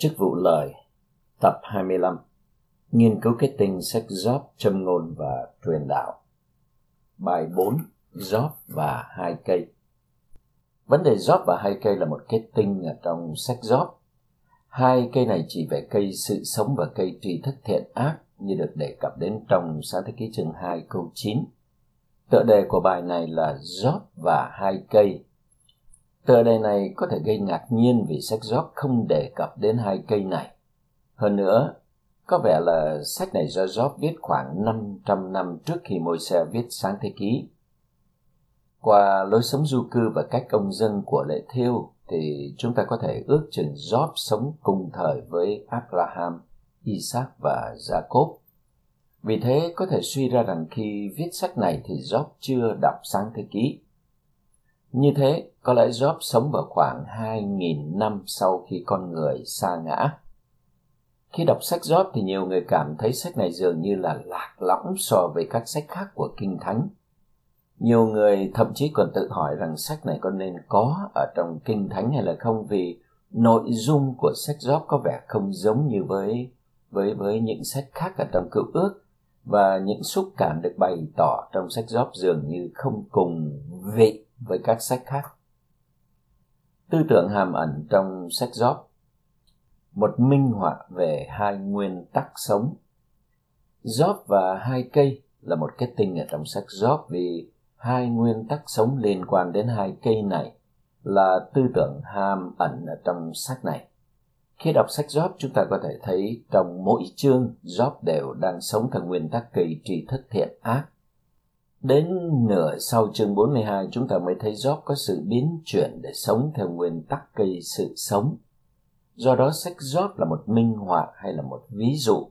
Chức vụ lời, Tập 25 Nghiên cứu kết tinh sách Job, châm ngôn và truyền đạo. Bài 4 Job và hai cây. Vấn đề Job và hai cây là một kết tinh ở trong sách Job. Hai cây này chỉ về cây sự sống và cây tri thức thiện ác như được đề cập đến trong sáng thế ký chương 2 câu 9. Tựa đề của bài này là Job và hai cây. Tờ đề này có thể gây ngạc nhiên vì sách Job không đề cập đến hai cây này. Hơn nữa, có vẻ là sách này do Job viết khoảng 500 năm trước khi Môi-se viết sáng thế ký. Qua lối sống du cư và cách công dân của lệ thiêu thì chúng ta có thể ước chừng Job sống cùng thời với Abraham, Isaac và Jacob. Vì thế có thể suy ra rằng khi viết sách này thì Job chưa đọc sáng thế ký. Như thế, có lẽ Job sống vào khoảng 2.000 năm sau khi con người xa ngã. Khi đọc sách Job thì nhiều người cảm thấy sách này dường như là lạc lõng so với các sách khác của Kinh Thánh. Nhiều người thậm chí còn tự hỏi rằng sách này có nên có ở trong Kinh Thánh hay là không vì nội dung của sách Job có vẻ không giống như với với với những sách khác ở trong Cựu Ước và những xúc cảm được bày tỏ trong sách Job dường như không cùng vị với các sách khác. Tư tưởng hàm ẩn trong sách Job một minh họa về hai nguyên tắc sống. Job và hai cây là một kết tinh ở trong sách Job vì hai nguyên tắc sống liên quan đến hai cây này là tư tưởng hàm ẩn ở trong sách này. Khi đọc sách Job, chúng ta có thể thấy trong mỗi chương Job đều đang sống theo nguyên tắc kỳ tri thức thiện ác Đến nửa sau chương 42 chúng ta mới thấy Job có sự biến chuyển để sống theo nguyên tắc cây sự sống. Do đó sách Job là một minh họa hay là một ví dụ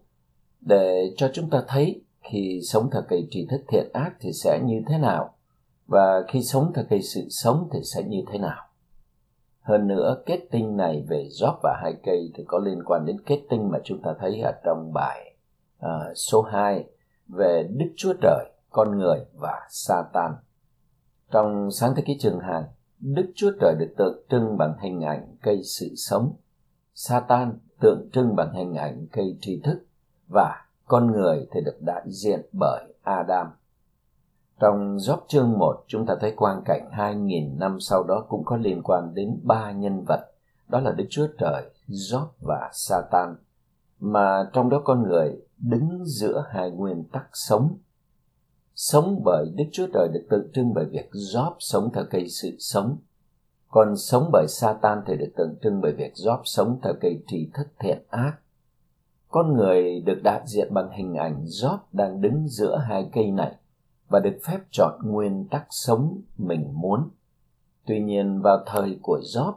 để cho chúng ta thấy khi sống theo cây tri thức thiện ác thì sẽ như thế nào và khi sống theo cây sự sống thì sẽ như thế nào. Hơn nữa, kết tinh này về Job và hai cây thì có liên quan đến kết tinh mà chúng ta thấy ở trong bài uh, số 2 về Đức Chúa Trời con người và Satan. Trong sáng thế ký trường hàng, Đức Chúa Trời được tượng trưng bằng hình ảnh cây sự sống. Satan tượng trưng bằng hình ảnh cây tri thức và con người thì được đại diện bởi Adam. Trong Job chương 1, chúng ta thấy quang cảnh 2.000 năm sau đó cũng có liên quan đến ba nhân vật, đó là Đức Chúa Trời, Job và Satan, mà trong đó con người đứng giữa hai nguyên tắc sống Sống bởi Đức Chúa Trời được tượng trưng bởi việc Job sống theo cây sự sống. Còn sống bởi Satan thì được tượng trưng bởi việc Job sống theo cây trí thức thiện ác. Con người được đại diện bằng hình ảnh Job đang đứng giữa hai cây này và được phép chọn nguyên tắc sống mình muốn. Tuy nhiên vào thời của Job,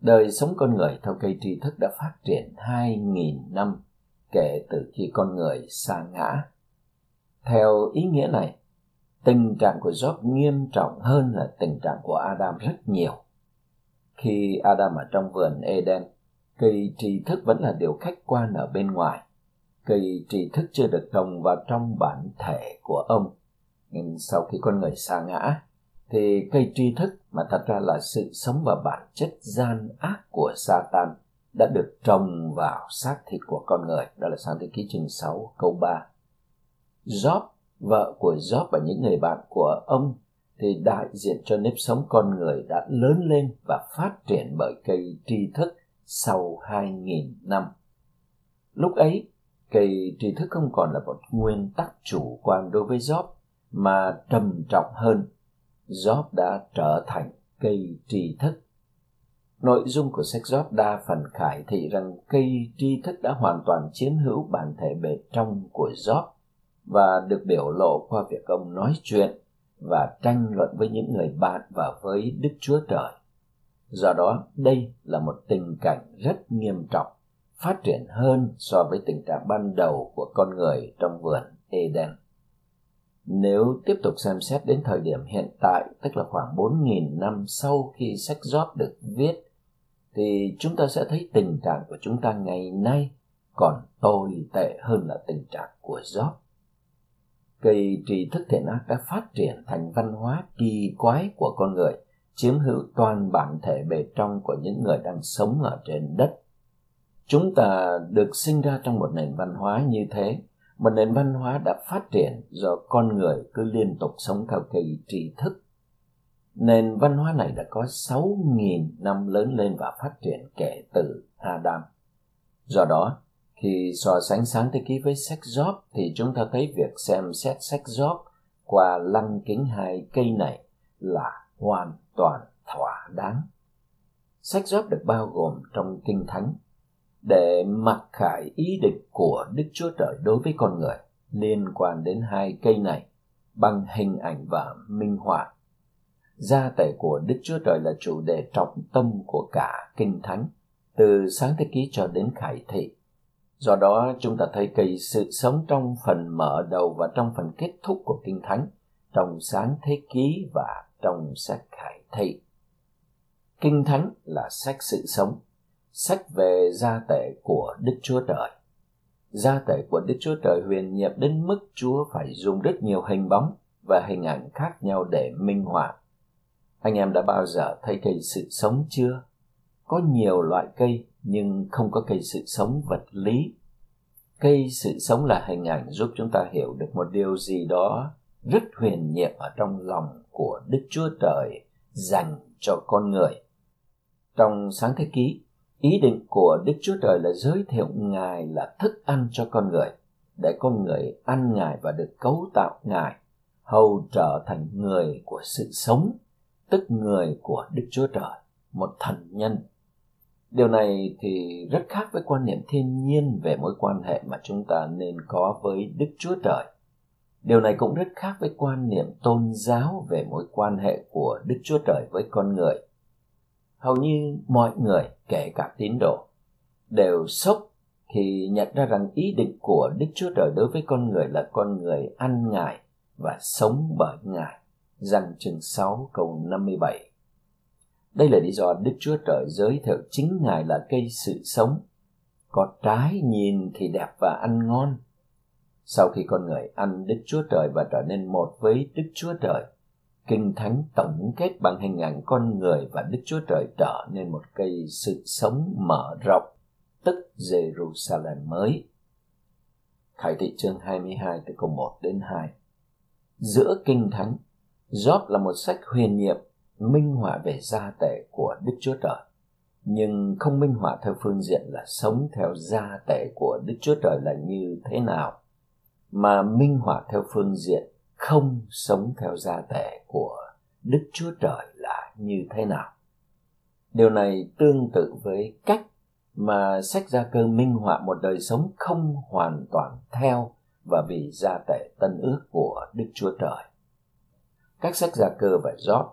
đời sống con người theo cây tri thức đã phát triển 2.000 năm kể từ khi con người sa ngã theo ý nghĩa này, tình trạng của Job nghiêm trọng hơn là tình trạng của Adam rất nhiều. Khi Adam ở trong vườn Eden, cây tri thức vẫn là điều khách quan ở bên ngoài. Cây tri thức chưa được trồng vào trong bản thể của ông. Nhưng sau khi con người sa ngã, thì cây tri thức mà thật ra là sự sống và bản chất gian ác của Satan đã được trồng vào xác thịt của con người. Đó là sáng thế ký chương 6 câu 3. Job, vợ của Job và những người bạn của ông thì đại diện cho nếp sống con người đã lớn lên và phát triển bởi cây tri thức sau 2.000 năm. Lúc ấy, cây tri thức không còn là một nguyên tắc chủ quan đối với Job, mà trầm trọng hơn, Job đã trở thành cây tri thức. Nội dung của sách Job đa phần khải thị rằng cây tri thức đã hoàn toàn chiếm hữu bản thể bề trong của Job và được biểu lộ qua việc ông nói chuyện và tranh luận với những người bạn và với Đức Chúa Trời. Do đó, đây là một tình cảnh rất nghiêm trọng, phát triển hơn so với tình trạng ban đầu của con người trong vườn Eden. Nếu tiếp tục xem xét đến thời điểm hiện tại, tức là khoảng 4.000 năm sau khi sách Gióp được viết, thì chúng ta sẽ thấy tình trạng của chúng ta ngày nay còn tồi tệ hơn là tình trạng của Gióp cây tri thức thiện ác đã phát triển thành văn hóa kỳ quái của con người, chiếm hữu toàn bản thể bề trong của những người đang sống ở trên đất. chúng ta được sinh ra trong một nền văn hóa như thế một nền văn hóa đã phát triển do con người cứ liên tục sống theo kỳ tri thức nền văn hóa này đã có 6.000 năm lớn lên và phát triển kể từ Adam. Do đó, khi so sánh sáng thế ký với sách Job thì chúng ta thấy việc xem xét sách Job qua lăng kính hai cây này là hoàn toàn thỏa đáng. Sách Job được bao gồm trong Kinh Thánh để mặc khải ý định của Đức Chúa Trời đối với con người liên quan đến hai cây này bằng hình ảnh và minh họa. Gia tể của Đức Chúa Trời là chủ đề trọng tâm của cả Kinh Thánh, từ sáng thế ký cho đến khải thị. Do đó chúng ta thấy cây sự sống trong phần mở đầu và trong phần kết thúc của Kinh Thánh, trong sáng thế ký và trong sách khải thị. Kinh Thánh là sách sự sống, sách về gia tể của Đức Chúa Trời. Gia tể của Đức Chúa Trời huyền nhiệm đến mức Chúa phải dùng rất nhiều hình bóng và hình ảnh khác nhau để minh họa. Anh em đã bao giờ thấy cây sự sống chưa? Có nhiều loại cây nhưng không có cây sự sống vật lý. Cây sự sống là hình ảnh giúp chúng ta hiểu được một điều gì đó rất huyền nhiệm ở trong lòng của Đức Chúa Trời dành cho con người. Trong sáng thế ký, ý định của Đức Chúa Trời là giới thiệu Ngài là thức ăn cho con người, để con người ăn Ngài và được cấu tạo Ngài, hầu trở thành người của sự sống, tức người của Đức Chúa Trời, một thần nhân. Điều này thì rất khác với quan niệm thiên nhiên về mối quan hệ mà chúng ta nên có với Đức Chúa Trời. Điều này cũng rất khác với quan niệm tôn giáo về mối quan hệ của Đức Chúa Trời với con người hầu như mọi người, kể cả tín đồ, đều sốc khi nhận ra rằng ý định của Đức Chúa Trời đối với con người là con người ăn Ngài và sống bởi Ngài. Rằng chương 6 câu 57 đây là lý do Đức Chúa Trời giới thiệu chính Ngài là cây sự sống. Có trái nhìn thì đẹp và ăn ngon. Sau khi con người ăn Đức Chúa Trời và trở nên một với Đức Chúa Trời, Kinh Thánh tổng kết bằng hình ảnh con người và Đức Chúa Trời trở nên một cây sự sống mở rộng, tức Jerusalem mới. Khải thị chương 22 từ câu 1 đến 2 Giữa Kinh Thánh, Job là một sách huyền nhiệm minh họa về gia tể của Đức Chúa Trời, nhưng không minh họa theo phương diện là sống theo gia tể của Đức Chúa Trời là như thế nào, mà minh họa theo phương diện không sống theo gia tể của Đức Chúa Trời là như thế nào. Điều này tương tự với cách mà sách gia cơ minh họa một đời sống không hoàn toàn theo và vì gia tể tân ước của Đức Chúa Trời. Các sách gia cơ và Job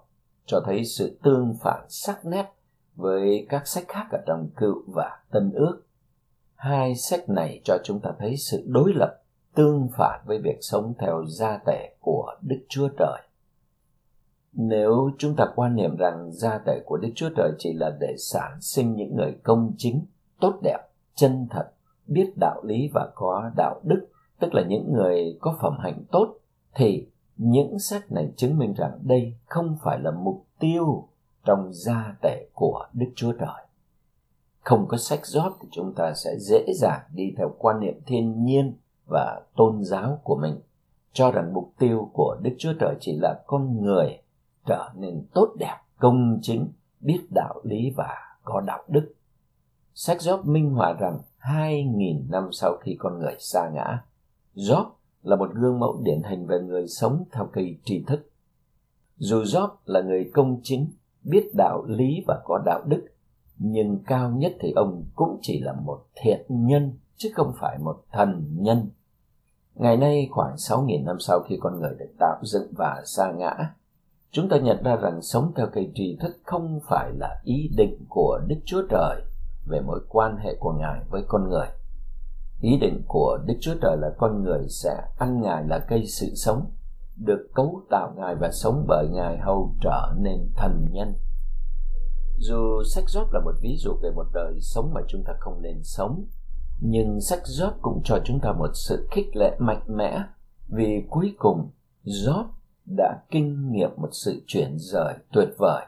cho thấy sự tương phản sắc nét với các sách khác ở trong cựu và tân ước. Hai sách này cho chúng ta thấy sự đối lập tương phản với việc sống theo gia tể của Đức Chúa Trời. Nếu chúng ta quan niệm rằng gia tể của Đức Chúa Trời chỉ là để sản sinh những người công chính, tốt đẹp, chân thật, biết đạo lý và có đạo đức, tức là những người có phẩm hạnh tốt, thì những sách này chứng minh rằng đây không phải là mục tiêu trong gia tệ của Đức Chúa Trời. Không có sách rót thì chúng ta sẽ dễ dàng đi theo quan niệm thiên nhiên và tôn giáo của mình cho rằng mục tiêu của Đức Chúa Trời chỉ là con người trở nên tốt đẹp, công chính, biết đạo lý và có đạo đức. Sách Job minh họa rằng 2.000 năm sau khi con người xa ngã, Job là một gương mẫu điển hình về người sống theo kỳ tri thức. Dù Job là người công chính, biết đạo lý và có đạo đức, nhưng cao nhất thì ông cũng chỉ là một thiện nhân chứ không phải một thần nhân Ngày nay khoảng 6.000 năm sau khi con người được tạo dựng và sa ngã, chúng ta nhận ra rằng sống theo cây tri thức không phải là ý định của Đức Chúa Trời về mối quan hệ của Ngài với con người. Ý định của Đức Chúa Trời là con người sẽ ăn Ngài là cây sự sống, được cấu tạo Ngài và sống bởi Ngài hầu trở nên thần nhân. Dù sách Job là một ví dụ về một đời sống mà chúng ta không nên sống, nhưng sách Job cũng cho chúng ta một sự khích lệ mạnh mẽ vì cuối cùng Job đã kinh nghiệm một sự chuyển rời tuyệt vời.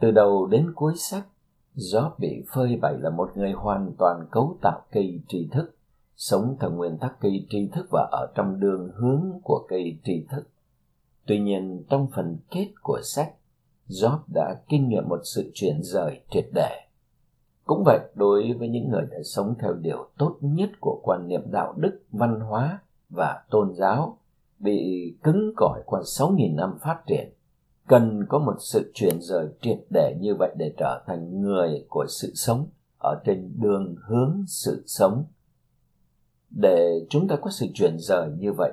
Từ đầu đến cuối sách, Job bị phơi bày là một người hoàn toàn cấu tạo cây tri thức, sống theo nguyên tắc cây tri thức và ở trong đường hướng của cây tri thức. Tuy nhiên, trong phần kết của sách, Job đã kinh nghiệm một sự chuyển rời triệt để. Cũng vậy, đối với những người đã sống theo điều tốt nhất của quan niệm đạo đức, văn hóa và tôn giáo, bị cứng cỏi qua 6.000 năm phát triển, cần có một sự chuyển rời triệt để như vậy để trở thành người của sự sống ở trên đường hướng sự sống. Để chúng ta có sự chuyển rời như vậy,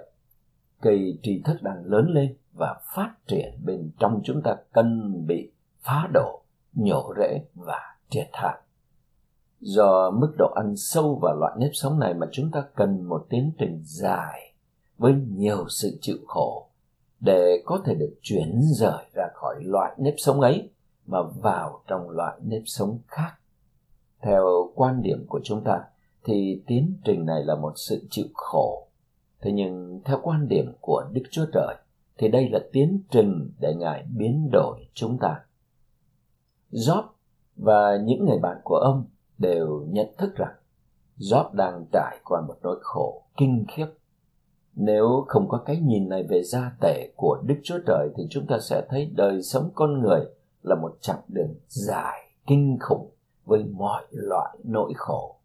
cây tri thức đang lớn lên và phát triển bên trong chúng ta cần bị phá đổ, nhổ rễ và triệt hạ. Do mức độ ăn sâu vào loại nếp sống này mà chúng ta cần một tiến trình dài với nhiều sự chịu khổ để có thể được chuyển rời ra khỏi loại nếp sống ấy, mà vào trong loại nếp sống khác. Theo quan điểm của chúng ta, thì tiến trình này là một sự chịu khổ. Thế nhưng theo quan điểm của Đức Chúa Trời, thì đây là tiến trình để Ngài biến đổi chúng ta. Job và những người bạn của ông đều nhận thức rằng Job đang trải qua một nỗi khổ kinh khiếp. Nếu không có cái nhìn này về gia tể của Đức Chúa Trời thì chúng ta sẽ thấy đời sống con người là một chặng đường dài, kinh khủng với mọi loại nỗi khổ.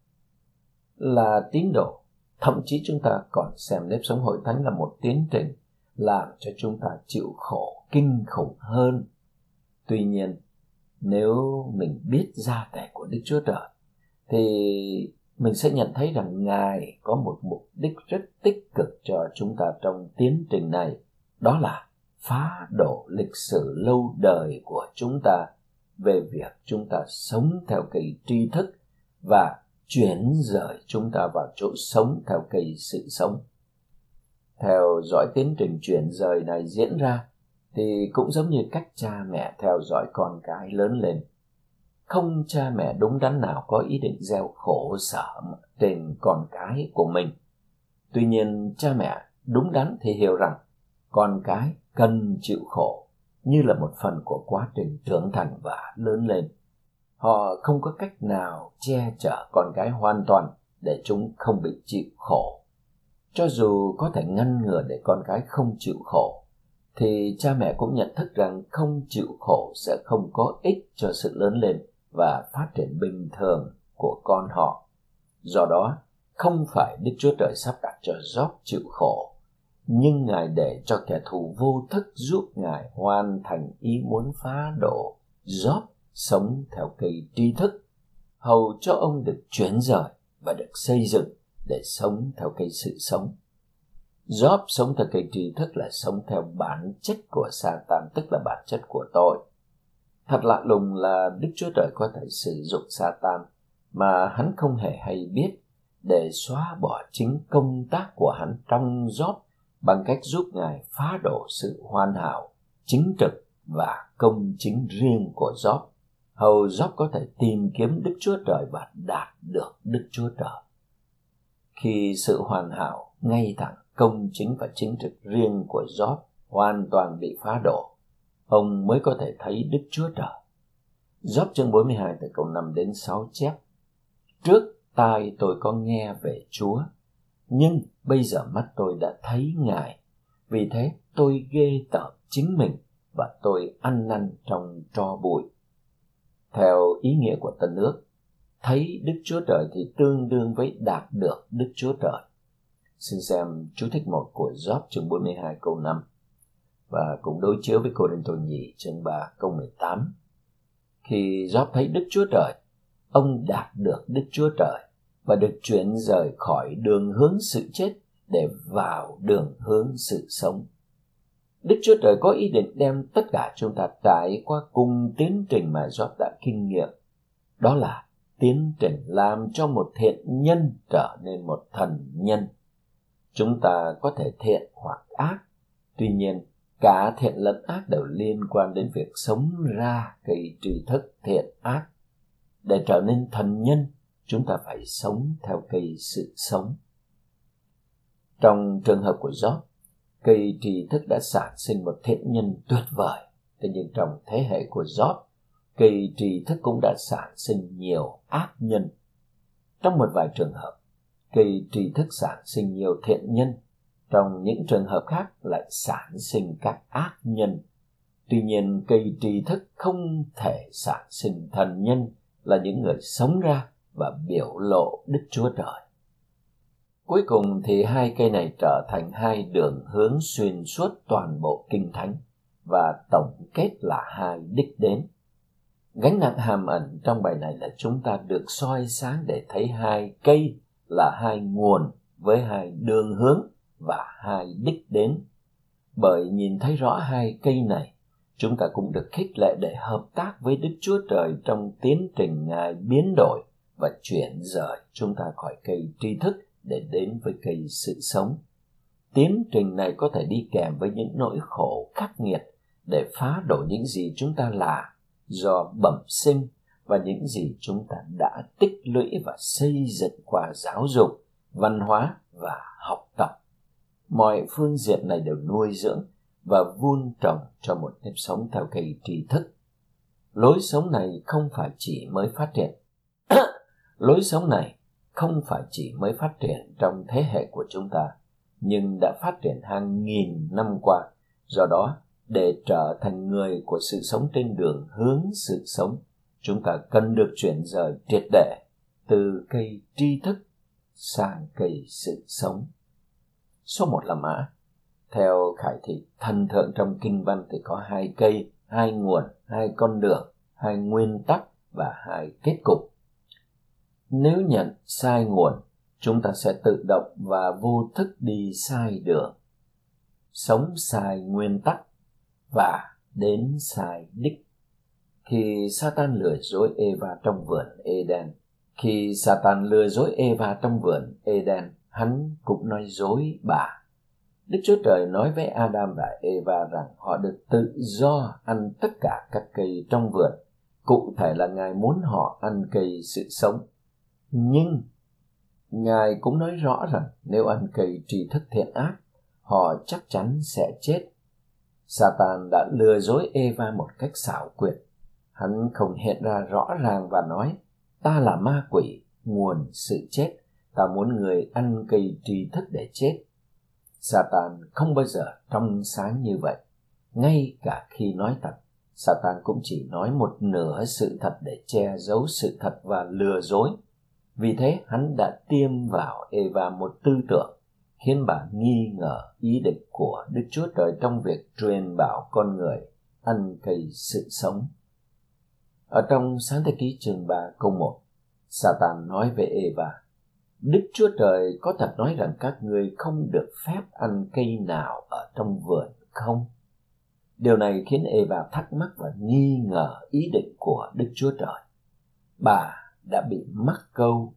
Là tín đồ, thậm chí chúng ta còn xem nếp sống hội thánh là một tiến trình làm cho chúng ta chịu khổ kinh khủng hơn. Tuy nhiên, nếu mình biết gia tể của Đức Chúa Trời thì mình sẽ nhận thấy rằng Ngài có một mục đích rất tích cực cho chúng ta trong tiến trình này, đó là phá đổ lịch sử lâu đời của chúng ta về việc chúng ta sống theo cây tri thức và chuyển rời chúng ta vào chỗ sống theo cây sự sống. Theo dõi tiến trình chuyển rời này diễn ra thì cũng giống như cách cha mẹ theo dõi con cái lớn lên không cha mẹ đúng đắn nào có ý định gieo khổ sở trên con cái của mình. Tuy nhiên cha mẹ đúng đắn thì hiểu rằng con cái cần chịu khổ như là một phần của quá trình trưởng thành và lớn lên. Họ không có cách nào che chở con cái hoàn toàn để chúng không bị chịu khổ. Cho dù có thể ngăn ngừa để con cái không chịu khổ, thì cha mẹ cũng nhận thức rằng không chịu khổ sẽ không có ích cho sự lớn lên và phát triển bình thường của con họ. Do đó, không phải Đức Chúa Trời sắp đặt cho Job chịu khổ, nhưng Ngài để cho kẻ thù vô thức giúp Ngài hoàn thành ý muốn phá đổ Job sống theo cây tri thức, hầu cho ông được chuyển rời và được xây dựng để sống theo cây sự sống. Job sống theo cây tri thức là sống theo bản chất của Satan, tức là bản chất của tội Thật lạ lùng là Đức Chúa Trời có thể sử dụng Satan mà hắn không hề hay biết để xóa bỏ chính công tác của hắn trong Job bằng cách giúp Ngài phá đổ sự hoàn hảo, chính trực và công chính riêng của Job. Hầu Job có thể tìm kiếm Đức Chúa Trời và đạt được Đức Chúa Trời. Khi sự hoàn hảo, ngay thẳng, công chính và chính trực riêng của Job hoàn toàn bị phá đổ, ông mới có thể thấy Đức Chúa Trời. Gióp chương 42 từ câu 5 đến 6 chép. Trước tai tôi có nghe về Chúa, nhưng bây giờ mắt tôi đã thấy Ngài. Vì thế tôi ghê tởm chính mình và tôi ăn năn trong tro bụi. Theo ý nghĩa của tân ước, thấy Đức Chúa Trời thì tương đương với đạt được Đức Chúa Trời. Xin xem chú thích một của Job chương 42 câu 5 và cũng đối chiếu với Cô Đinh Tô Nhì chương 3 câu 18. Khi Job thấy Đức Chúa Trời, ông đạt được Đức Chúa Trời và được chuyển rời khỏi đường hướng sự chết để vào đường hướng sự sống. Đức Chúa Trời có ý định đem tất cả chúng ta trải qua cùng tiến trình mà Job đã kinh nghiệm. Đó là tiến trình làm cho một thiện nhân trở nên một thần nhân. Chúng ta có thể thiện hoặc ác, tuy nhiên cả thiện lẫn ác đều liên quan đến việc sống ra cây tri thức thiện ác. Để trở nên thần nhân chúng ta phải sống theo cây sự sống. Trong trường hợp của Job cây tri thức đã sản sinh một thiện nhân tuyệt vời. Thế nhưng trong thế hệ của Job cây tri thức cũng đã sản sinh nhiều ác nhân. Trong một vài trường hợp, cây tri thức sản sinh nhiều thiện nhân, trong những trường hợp khác lại sản sinh các ác nhân. Tuy nhiên, cây tri thức không thể sản sinh thần nhân là những người sống ra và biểu lộ Đức Chúa Trời. Cuối cùng thì hai cây này trở thành hai đường hướng xuyên suốt toàn bộ kinh thánh và tổng kết là hai đích đến. Gánh nặng hàm ẩn trong bài này là chúng ta được soi sáng để thấy hai cây là hai nguồn với hai đường hướng và hai đích đến. Bởi nhìn thấy rõ hai cây này, chúng ta cũng được khích lệ để hợp tác với Đức Chúa Trời trong tiến trình Ngài biến đổi và chuyển rời chúng ta khỏi cây tri thức để đến với cây sự sống. Tiến trình này có thể đi kèm với những nỗi khổ khắc nghiệt để phá đổ những gì chúng ta là do bẩm sinh và những gì chúng ta đã tích lũy và xây dựng qua giáo dục, văn hóa và học tập. Mọi phương diện này đều nuôi dưỡng và vun trồng cho một nếp sống theo cây tri thức. Lối sống này không phải chỉ mới phát triển. Lối sống này không phải chỉ mới phát triển trong thế hệ của chúng ta, nhưng đã phát triển hàng nghìn năm qua. Do đó, để trở thành người của sự sống trên đường hướng sự sống, chúng ta cần được chuyển rời triệt để từ cây tri thức sang cây sự sống. Số một là mã. Theo khải thị thần thượng trong kinh văn thì có hai cây, hai nguồn, hai con đường, hai nguyên tắc và hai kết cục. Nếu nhận sai nguồn chúng ta sẽ tự động và vô thức đi sai đường. Sống sai nguyên tắc và đến sai đích. Khi Satan lừa dối Eva trong vườn Eden khi Satan lừa dối Eva trong vườn Eden hắn cũng nói dối bà. Đức Chúa Trời nói với Adam và Eva rằng họ được tự do ăn tất cả các cây trong vườn. Cụ thể là Ngài muốn họ ăn cây sự sống. Nhưng ngài cũng nói rõ rằng nếu ăn cây tri thức thiện ác, họ chắc chắn sẽ chết. Satan đã lừa dối eva một cách xảo quyệt. Hắn không hiện ra rõ ràng và nói, ta là ma quỷ, nguồn sự chết ta muốn người ăn cây tri thức để chết. Satan không bao giờ trong sáng như vậy. Ngay cả khi nói thật satan cũng chỉ nói một nửa sự thật để che giấu sự thật và lừa dối. Vì thế hắn đã tiêm vào Eva một tư tưởng khiến bà nghi ngờ ý định của Đức Chúa Trời trong việc truyền bảo con người ăn cây sự sống. Ở trong sáng thế ký chương 3 câu 1, Satan nói về Eva, Đức Chúa Trời có thật nói rằng các ngươi không được phép ăn cây nào ở trong vườn không? Điều này khiến Eva thắc mắc và nghi ngờ ý định của Đức Chúa Trời. Bà đã bị mắc câu,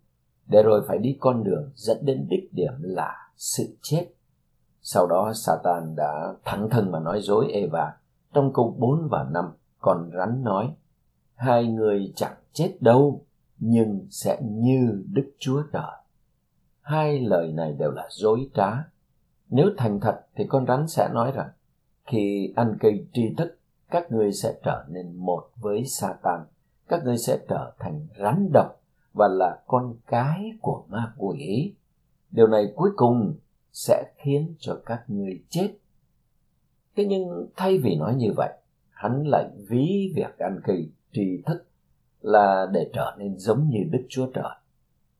để rồi phải đi con đường dẫn đến đích điểm là sự chết. Sau đó Satan đã thẳng thừng mà nói dối Eva trong câu 4 và 5 còn rắn nói, hai người chẳng chết đâu, nhưng sẽ như Đức Chúa Trời. Hai lời này đều là dối trá. Nếu thành thật thì con rắn sẽ nói rằng khi ăn cây tri thức các ngươi sẽ trở nên một với Satan các ngươi sẽ trở thành rắn độc và là con cái của ma quỷ. Điều này cuối cùng sẽ khiến cho các ngươi chết. Thế nhưng thay vì nói như vậy, hắn lại ví việc ăn cây tri thức là để trở nên giống như Đức Chúa Trời.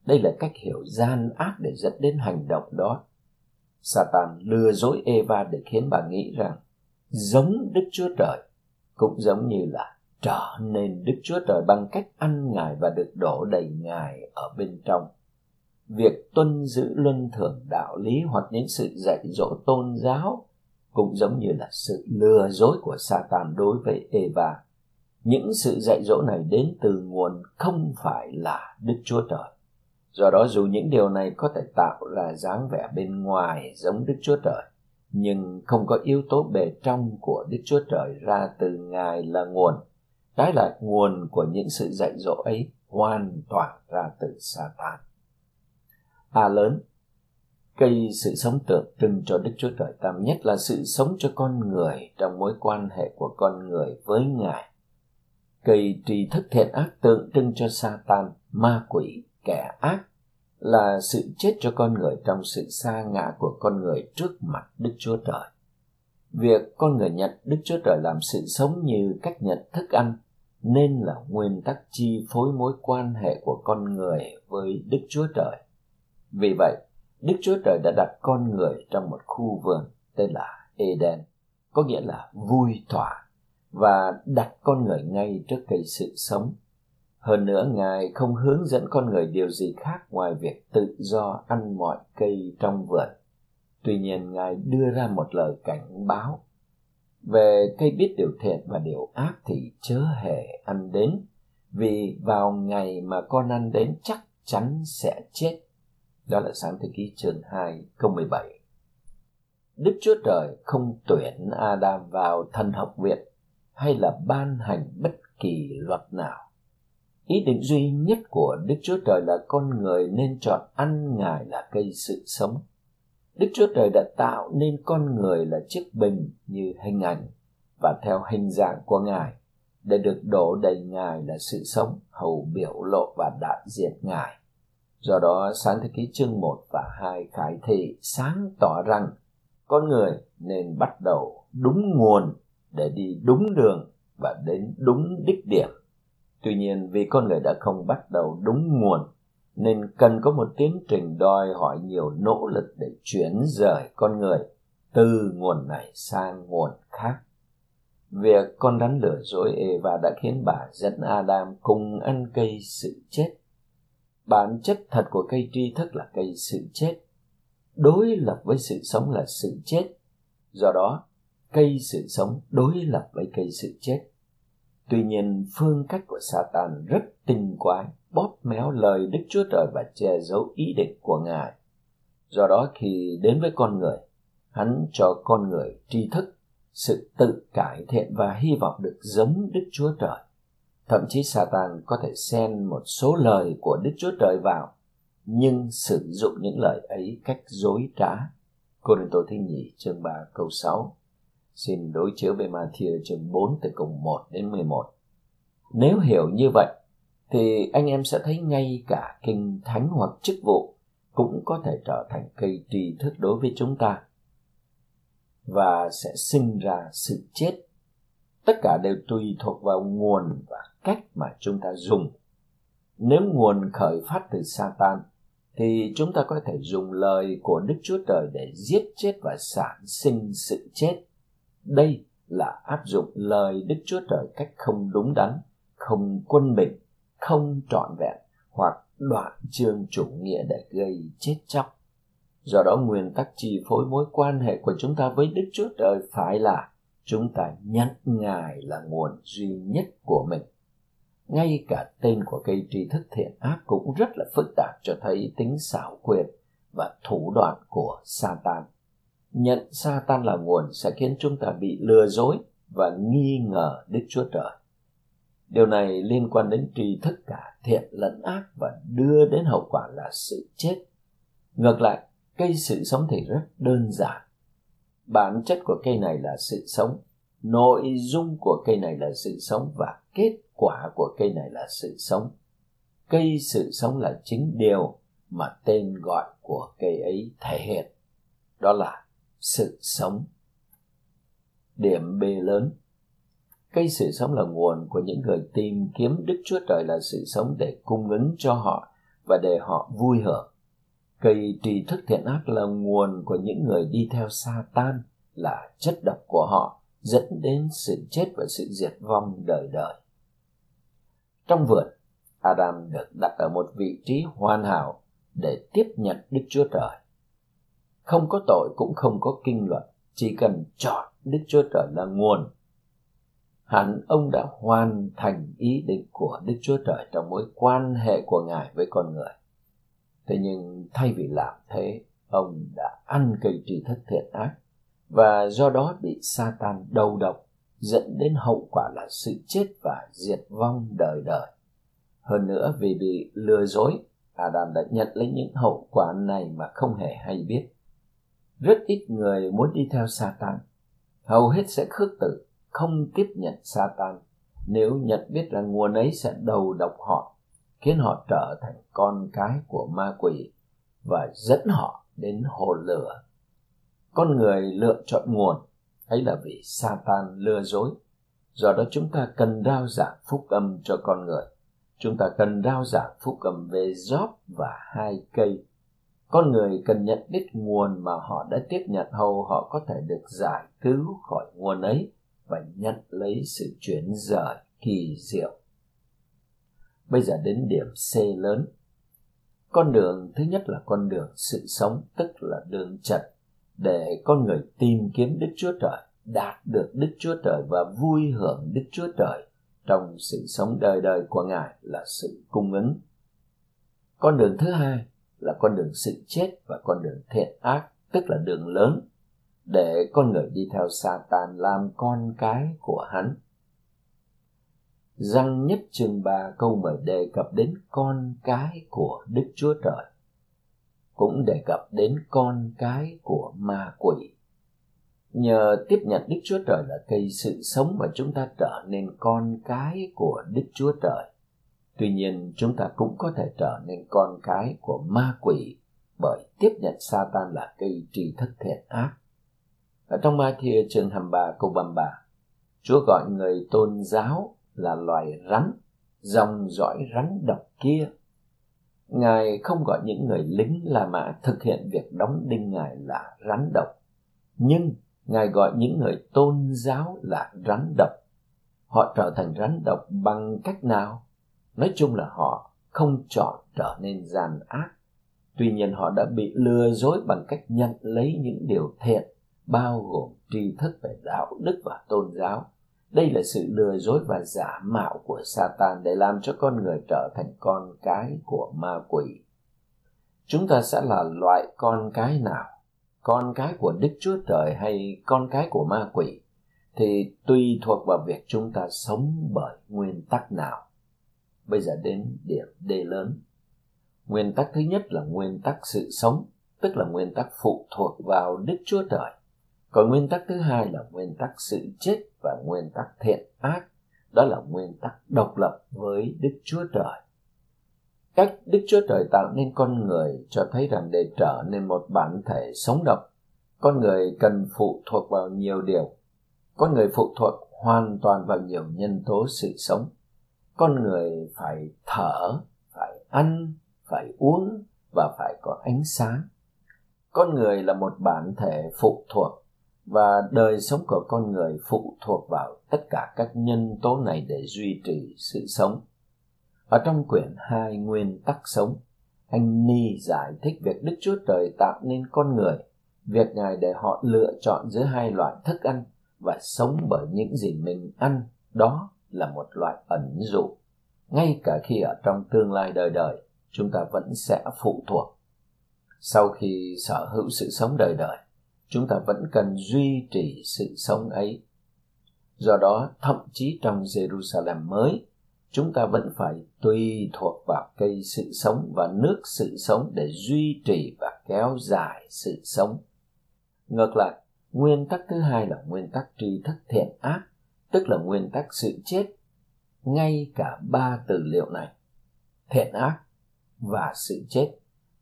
Đây là cách hiểu gian ác để dẫn đến hành động đó. Satan lừa dối Eva để khiến bà nghĩ rằng giống Đức Chúa Trời cũng giống như là trở nên Đức Chúa Trời bằng cách ăn Ngài và được đổ đầy Ngài ở bên trong. Việc tuân giữ luân thường đạo lý hoặc những sự dạy dỗ tôn giáo cũng giống như là sự lừa dối của Satan đối với Eva. Những sự dạy dỗ này đến từ nguồn không phải là Đức Chúa Trời. Do đó dù những điều này có thể tạo là dáng vẻ bên ngoài giống Đức Chúa Trời, nhưng không có yếu tố bề trong của Đức Chúa Trời ra từ Ngài là nguồn Trái lại nguồn của những sự dạy dỗ ấy hoàn toàn ra từ Satan. A lớn Cây sự sống tượng trưng cho Đức Chúa Trời Tam nhất là sự sống cho con người trong mối quan hệ của con người với Ngài. Cây tri thức thiện ác tượng trưng cho Satan, ma quỷ, kẻ ác là sự chết cho con người trong sự xa ngã của con người trước mặt Đức Chúa Trời. Việc con người nhận Đức Chúa Trời làm sự sống như cách nhận thức ăn nên là nguyên tắc chi phối mối quan hệ của con người với Đức Chúa Trời. Vì vậy, Đức Chúa Trời đã đặt con người trong một khu vườn tên là Eden, có nghĩa là vui thỏa, và đặt con người ngay trước cây sự sống. Hơn nữa, Ngài không hướng dẫn con người điều gì khác ngoài việc tự do ăn mọi cây trong vườn. Tuy nhiên, Ngài đưa ra một lời cảnh báo về cây biết điều thiện và điều ác thì chớ hề ăn đến, vì vào ngày mà con ăn đến chắc chắn sẽ chết. Đó là sáng thế ký chương 2 câu 17. Đức Chúa Trời không tuyển Adam vào thần học viện hay là ban hành bất kỳ luật nào. Ý định duy nhất của Đức Chúa Trời là con người nên chọn ăn Ngài là cây sự sống. Đức Chúa Trời đã tạo nên con người là chiếc bình như hình ảnh và theo hình dạng của Ngài, để được đổ đầy Ngài là sự sống, hầu biểu lộ và đại diện Ngài. Do đó, sáng thế ký chương 1 và 2 khải thị sáng tỏ rằng con người nên bắt đầu đúng nguồn để đi đúng đường và đến đúng đích điểm. Tuy nhiên vì con người đã không bắt đầu đúng nguồn nên cần có một tiến trình đòi hỏi nhiều nỗ lực để chuyển rời con người từ nguồn này sang nguồn khác. Việc con rắn lừa dối Eva đã khiến bà dẫn Adam cùng ăn cây sự chết. Bản chất thật của cây tri thức là cây sự chết. Đối lập với sự sống là sự chết. Do đó, cây sự sống đối lập với cây sự chết. Tuy nhiên, phương cách của Satan rất tinh quái, bóp méo lời Đức Chúa Trời và che giấu ý định của Ngài. Do đó khi đến với con người, hắn cho con người tri thức, sự tự cải thiện và hy vọng được giống Đức Chúa Trời. Thậm chí Satan có thể xen một số lời của Đức Chúa Trời vào, nhưng sử dụng những lời ấy cách dối trá. Cô Đình Tô Thiên Nhị chương 3 câu 6 Xin đối chiếu với Matthew chương 4 từ câu 1 đến 11. Nếu hiểu như vậy, thì anh em sẽ thấy ngay cả kinh thánh hoặc chức vụ cũng có thể trở thành cây tri thức đối với chúng ta và sẽ sinh ra sự chết. Tất cả đều tùy thuộc vào nguồn và cách mà chúng ta dùng. Nếu nguồn khởi phát từ Satan thì chúng ta có thể dùng lời của Đức Chúa Trời để giết chết và sản sinh sự chết. Đây là áp dụng lời Đức Chúa Trời cách không đúng đắn, không quân bình, không trọn vẹn hoặc đoạn chương chủ nghĩa để gây chết chóc. Do đó nguyên tắc chi phối mối quan hệ của chúng ta với Đức Chúa Trời phải là chúng ta nhận Ngài là nguồn duy nhất của mình. Ngay cả tên của cây tri thức thiện ác cũng rất là phức tạp cho thấy tính xảo quyệt và thủ đoạn của Satan. Nhận sa tan là nguồn sẽ khiến chúng ta bị lừa dối và nghi ngờ Đức Chúa Trời. Điều này liên quan đến tri thức cả thiện lẫn ác và đưa đến hậu quả là sự chết. Ngược lại, cây sự sống thì rất đơn giản. Bản chất của cây này là sự sống, nội dung của cây này là sự sống và kết quả của cây này là sự sống. Cây sự sống là chính điều mà tên gọi của cây ấy thể hiện. Đó là sự sống. Điểm B lớn Cây sự sống là nguồn của những người tìm kiếm Đức Chúa Trời là sự sống để cung ứng cho họ và để họ vui hưởng. Cây tri thức thiện ác là nguồn của những người đi theo sa tan là chất độc của họ dẫn đến sự chết và sự diệt vong đời đời. Trong vườn, Adam được đặt ở một vị trí hoàn hảo để tiếp nhận Đức Chúa Trời. Không có tội cũng không có kinh luật, chỉ cần chọn Đức Chúa Trời là nguồn hẳn ông đã hoàn thành ý định của Đức Chúa Trời trong mối quan hệ của Ngài với con người. Thế nhưng thay vì làm thế, ông đã ăn cây tri thức thiện ác và do đó bị Satan đầu độc dẫn đến hậu quả là sự chết và diệt vong đời đời. Hơn nữa vì bị lừa dối, Adam đã nhận lấy những hậu quả này mà không hề hay biết. Rất ít người muốn đi theo Satan, hầu hết sẽ khước từ không tiếp nhận Satan nếu nhận biết rằng nguồn ấy sẽ đầu độc họ, khiến họ trở thành con cái của ma quỷ và dẫn họ đến hồ lửa. Con người lựa chọn nguồn, ấy là vì Satan lừa dối. Do đó chúng ta cần rao giảng phúc âm cho con người. Chúng ta cần rao giảng phúc âm về Job và hai cây. Con người cần nhận biết nguồn mà họ đã tiếp nhận hầu họ có thể được giải cứu khỏi nguồn ấy và nhận lấy sự chuyển rời kỳ diệu. Bây giờ đến điểm C lớn. Con đường thứ nhất là con đường sự sống, tức là đường trật, để con người tìm kiếm Đức Chúa Trời, đạt được Đức Chúa Trời và vui hưởng Đức Chúa Trời trong sự sống đời đời của Ngài là sự cung ứng. Con đường thứ hai là con đường sự chết và con đường thiện ác, tức là đường lớn, để con người đi theo Satan làm con cái của hắn. Răng nhất chương 3 câu 10 đề cập đến con cái của Đức Chúa Trời, cũng đề cập đến con cái của ma quỷ. Nhờ tiếp nhận Đức Chúa Trời là cây sự sống mà chúng ta trở nên con cái của Đức Chúa Trời. Tuy nhiên chúng ta cũng có thể trở nên con cái của ma quỷ bởi tiếp nhận Satan là cây tri thức thiện ác. Ở trong ma Matthew chương 23 câu 33, Chúa gọi người tôn giáo là loài rắn, dòng dõi rắn độc kia. Ngài không gọi những người lính La Mã thực hiện việc đóng đinh Ngài là rắn độc, nhưng Ngài gọi những người tôn giáo là rắn độc. Họ trở thành rắn độc bằng cách nào? Nói chung là họ không chọn trở nên gian ác. Tuy nhiên họ đã bị lừa dối bằng cách nhận lấy những điều thiện, bao gồm tri thức về đạo đức và tôn giáo. Đây là sự lừa dối và giả mạo của Satan để làm cho con người trở thành con cái của ma quỷ. Chúng ta sẽ là loại con cái nào? Con cái của Đức Chúa Trời hay con cái của ma quỷ? Thì tùy thuộc vào việc chúng ta sống bởi nguyên tắc nào Bây giờ đến điểm D lớn. Nguyên tắc thứ nhất là nguyên tắc sự sống, tức là nguyên tắc phụ thuộc vào Đức Chúa Trời. Còn nguyên tắc thứ hai là nguyên tắc sự chết và nguyên tắc thiện ác, đó là nguyên tắc độc lập với Đức Chúa Trời. Cách Đức Chúa Trời tạo nên con người cho thấy rằng để trở nên một bản thể sống động, con người cần phụ thuộc vào nhiều điều. Con người phụ thuộc hoàn toàn vào nhiều nhân tố sự sống con người phải thở, phải ăn, phải uống và phải có ánh sáng. Con người là một bản thể phụ thuộc và đời sống của con người phụ thuộc vào tất cả các nhân tố này để duy trì sự sống. Ở trong quyển hai nguyên tắc sống, anh ni giải thích việc đức chúa trời tạo nên con người, việc ngài để họ lựa chọn giữa hai loại thức ăn và sống bởi những gì mình ăn, đó là một loại ẩn dụ. Ngay cả khi ở trong tương lai đời đời, chúng ta vẫn sẽ phụ thuộc. Sau khi sở hữu sự sống đời đời, chúng ta vẫn cần duy trì sự sống ấy. Do đó, thậm chí trong jerusalem mới, chúng ta vẫn phải tùy thuộc vào cây sự sống và nước sự sống để duy trì và kéo dài sự sống. Ngược lại, nguyên tắc thứ hai là nguyên tắc tri thức thiện ác tức là nguyên tắc sự chết, ngay cả ba từ liệu này, thiện ác và sự chết,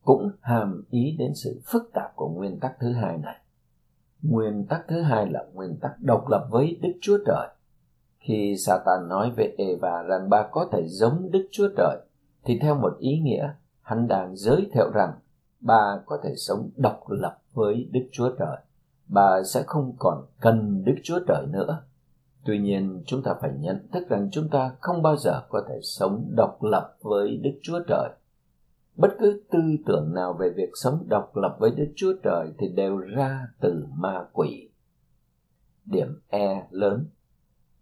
cũng hàm ý đến sự phức tạp của nguyên tắc thứ hai này. Nguyên tắc thứ hai là nguyên tắc độc lập với đức chúa trời. Khi satan nói về eva rằng bà có thể giống đức chúa trời, thì theo một ý nghĩa, hắn đang giới thiệu rằng bà có thể sống độc lập với đức chúa trời. Bà sẽ không còn cần đức chúa trời nữa. Tuy nhiên, chúng ta phải nhận thức rằng chúng ta không bao giờ có thể sống độc lập với Đức Chúa Trời. Bất cứ tư tưởng nào về việc sống độc lập với Đức Chúa Trời thì đều ra từ ma quỷ. Điểm E lớn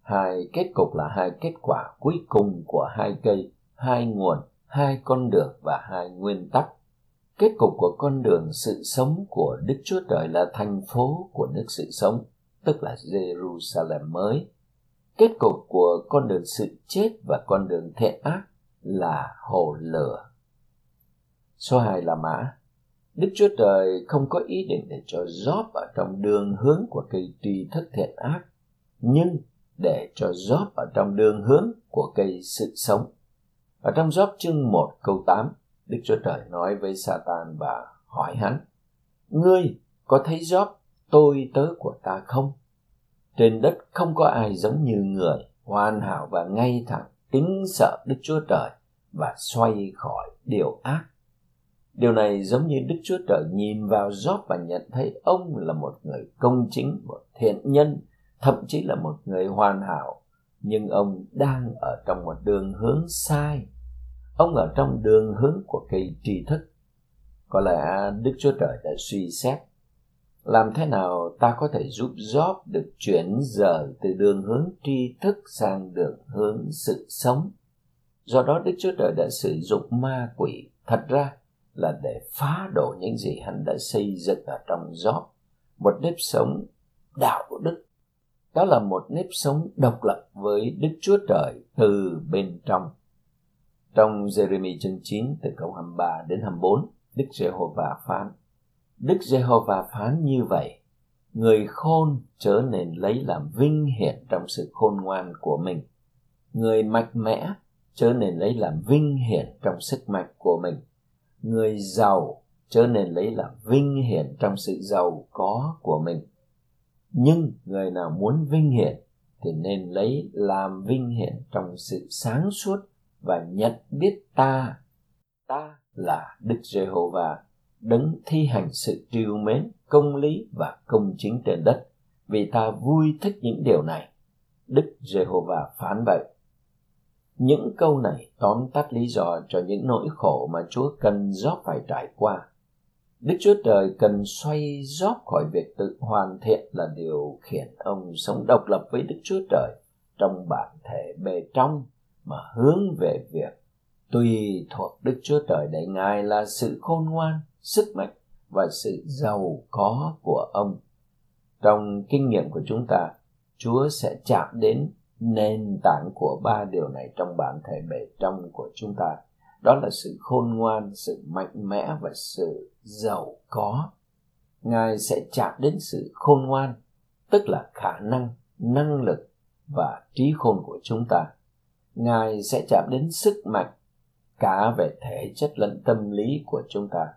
Hai kết cục là hai kết quả cuối cùng của hai cây, hai nguồn, hai con đường và hai nguyên tắc. Kết cục của con đường sự sống của Đức Chúa Trời là thành phố của nước sự sống tức là Jerusalem mới. Kết cục của con đường sự chết và con đường thiện ác là hồ lửa. Số 2 là mã. Đức Chúa Trời không có ý định để cho Job ở trong đường hướng của cây tri thức thiện ác, nhưng để cho Job ở trong đường hướng của cây sự sống. Ở trong Job chương 1 câu 8, Đức Chúa Trời nói với Satan và hỏi hắn, Ngươi có thấy Job tôi tớ của ta không? Trên đất không có ai giống như người, hoàn hảo và ngay thẳng, kính sợ Đức Chúa Trời và xoay khỏi điều ác. Điều này giống như Đức Chúa Trời nhìn vào Job và nhận thấy ông là một người công chính, một thiện nhân, thậm chí là một người hoàn hảo. Nhưng ông đang ở trong một đường hướng sai. Ông ở trong đường hướng của cây tri thức. Có lẽ Đức Chúa Trời đã suy xét làm thế nào ta có thể giúp Job được chuyển rời từ đường hướng tri thức sang đường hướng sự sống. Do đó Đức Chúa Trời đã sử dụng ma quỷ thật ra là để phá đổ những gì hắn đã xây dựng ở trong Job. Một nếp sống đạo đức. Đó là một nếp sống độc lập với Đức Chúa Trời từ bên trong. Trong Jeremy chương 9 từ câu 23 đến 24, Đức Giê-hô-va phán Đức Giê-hô-va phán như vậy, người khôn trở nên lấy làm vinh hiển trong sự khôn ngoan của mình. Người mạnh mẽ trở nên lấy làm vinh hiển trong sức mạnh của mình. Người giàu trở nên lấy làm vinh hiển trong sự giàu có của mình. Nhưng người nào muốn vinh hiển thì nên lấy làm vinh hiển trong sự sáng suốt và nhận biết ta. Ta là Đức Giê-hô-va đấng thi hành sự trìu mến, công lý và công chính trên đất, vì ta vui thích những điều này. Đức Giê-hô-va phán vậy. Những câu này tóm tắt lý do cho những nỗi khổ mà Chúa cần gió phải trải qua. Đức Chúa Trời cần xoay Gióp khỏi việc tự hoàn thiện là điều khiển ông sống độc lập với Đức Chúa Trời trong bản thể bề trong mà hướng về việc tùy thuộc Đức Chúa Trời để Ngài là sự khôn ngoan, sức mạnh và sự giàu có của ông. Trong kinh nghiệm của chúng ta, chúa sẽ chạm đến nền tảng của ba điều này trong bản thể bề trong của chúng ta. Đó là sự khôn ngoan, sự mạnh mẽ và sự giàu có. Ngài sẽ chạm đến sự khôn ngoan, tức là khả năng năng lực và trí khôn của chúng ta. Ngài sẽ chạm đến sức mạnh cả về thể chất lẫn tâm lý của chúng ta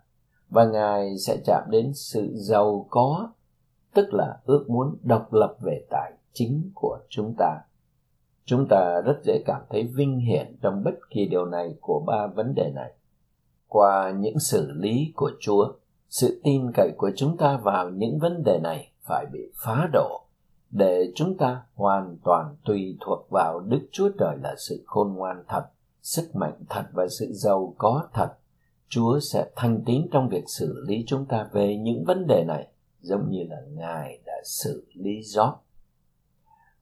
và ngài sẽ chạm đến sự giàu có, tức là ước muốn độc lập về tài chính của chúng ta. Chúng ta rất dễ cảm thấy vinh hiển trong bất kỳ điều này của ba vấn đề này. Qua những xử lý của chúa, sự tin cậy của chúng ta vào những vấn đề này phải bị phá đổ để chúng ta hoàn toàn tùy thuộc vào đức chúa trời là sự khôn ngoan thật, sức mạnh thật và sự giàu có thật. Chúa sẽ thanh tín trong việc xử lý chúng ta về những vấn đề này giống như là Ngài đã xử lý Job.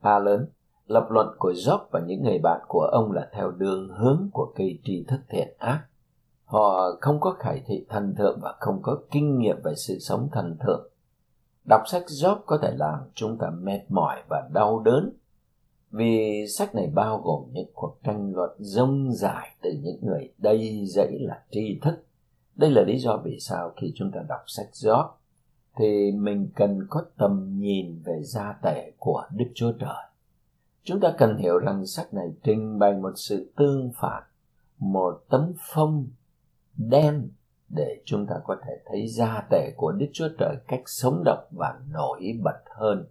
A lớn, lập luận của Job và những người bạn của ông là theo đường hướng của cây tri thức thiện ác. Họ không có khải thị thần thượng và không có kinh nghiệm về sự sống thần thượng. Đọc sách Job có thể làm chúng ta mệt mỏi và đau đớn vì sách này bao gồm những cuộc tranh luận rông dài từ những người đầy dẫy là tri thức. Đây là lý do vì sao khi chúng ta đọc sách Job thì mình cần có tầm nhìn về gia tệ của Đức Chúa Trời. Chúng ta cần hiểu rằng sách này trình bày một sự tương phản, một tấm phong đen để chúng ta có thể thấy gia tệ của Đức Chúa Trời cách sống động và nổi bật hơn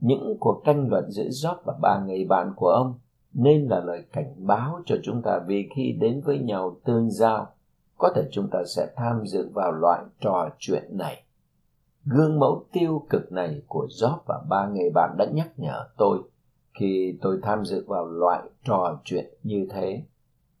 những cuộc tranh luận giữa Job và ba người bạn của ông nên là lời cảnh báo cho chúng ta vì khi đến với nhau tương giao, có thể chúng ta sẽ tham dự vào loại trò chuyện này. Gương mẫu tiêu cực này của Job và ba người bạn đã nhắc nhở tôi khi tôi tham dự vào loại trò chuyện như thế.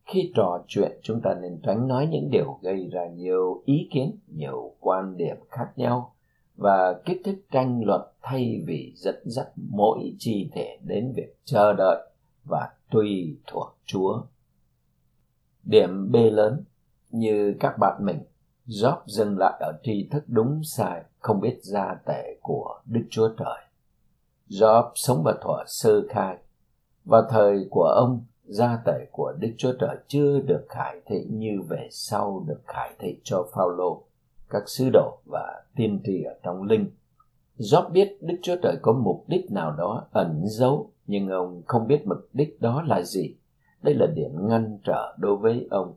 Khi trò chuyện chúng ta nên tránh nói những điều gây ra nhiều ý kiến, nhiều quan điểm khác nhau và kích thích tranh luận thay vì dẫn dắt mỗi chi thể đến việc chờ đợi và tùy thuộc Chúa. Điểm B lớn như các bạn mình, Job dừng lại ở tri thức đúng sai, không biết gia tệ của Đức Chúa Trời. Job sống vào thuở sơ khai, và thời của ông gia tệ của Đức Chúa Trời chưa được khải thị như về sau được khải thị cho Phaolô các sứ đồ và tiên tri ở trong linh. Job biết Đức Chúa Trời có mục đích nào đó ẩn giấu, nhưng ông không biết mục đích đó là gì. Đây là điểm ngăn trở đối với ông.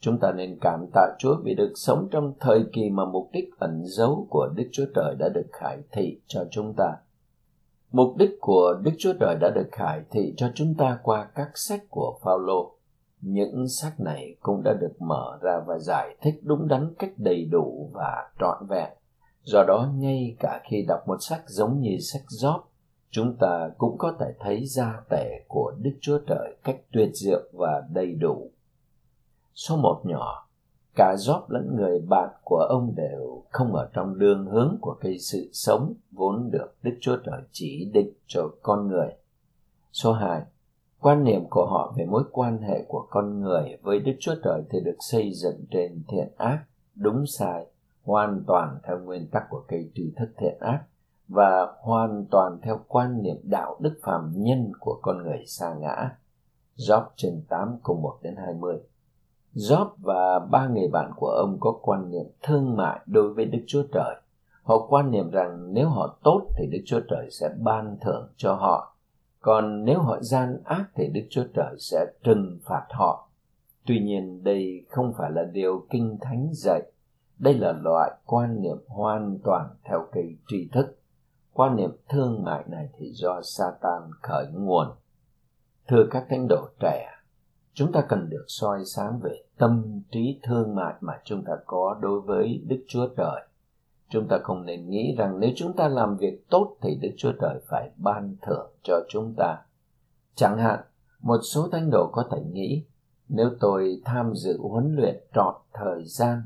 Chúng ta nên cảm tạ Chúa vì được sống trong thời kỳ mà mục đích ẩn giấu của Đức Chúa Trời đã được khải thị cho chúng ta. Mục đích của Đức Chúa Trời đã được khải thị cho chúng ta qua các sách của Phaolô. Những sách này cũng đã được mở ra và giải thích đúng đắn cách đầy đủ và trọn vẹn. Do đó, ngay cả khi đọc một sách giống như sách Job, chúng ta cũng có thể thấy gia tể của Đức Chúa Trời cách tuyệt diệu và đầy đủ. Số một nhỏ, cả Job lẫn người bạn của ông đều không ở trong đường hướng của cây sự sống vốn được Đức Chúa Trời chỉ định cho con người. Số hai, quan niệm của họ về mối quan hệ của con người với Đức Chúa Trời thì được xây dựng trên thiện ác, đúng sai, hoàn toàn theo nguyên tắc của cây tri thức thiện ác và hoàn toàn theo quan niệm đạo đức phàm nhân của con người xa ngã. Job trên 8 cùng 1 đến 20 Job và ba người bạn của ông có quan niệm thương mại đối với Đức Chúa Trời. Họ quan niệm rằng nếu họ tốt thì Đức Chúa Trời sẽ ban thưởng cho họ. Còn nếu họ gian ác thì Đức Chúa Trời sẽ trừng phạt họ. Tuy nhiên đây không phải là điều kinh thánh dạy. Đây là loại quan niệm hoàn toàn theo cây tri thức. Quan niệm thương mại này thì do Satan khởi nguồn. Thưa các thánh đồ trẻ, chúng ta cần được soi sáng về tâm trí thương mại mà chúng ta có đối với Đức Chúa Trời. Chúng ta không nên nghĩ rằng nếu chúng ta làm việc tốt thì Đức Chúa Trời phải ban thưởng cho chúng ta. Chẳng hạn, một số thánh đồ có thể nghĩ, nếu tôi tham dự huấn luyện trọn thời gian,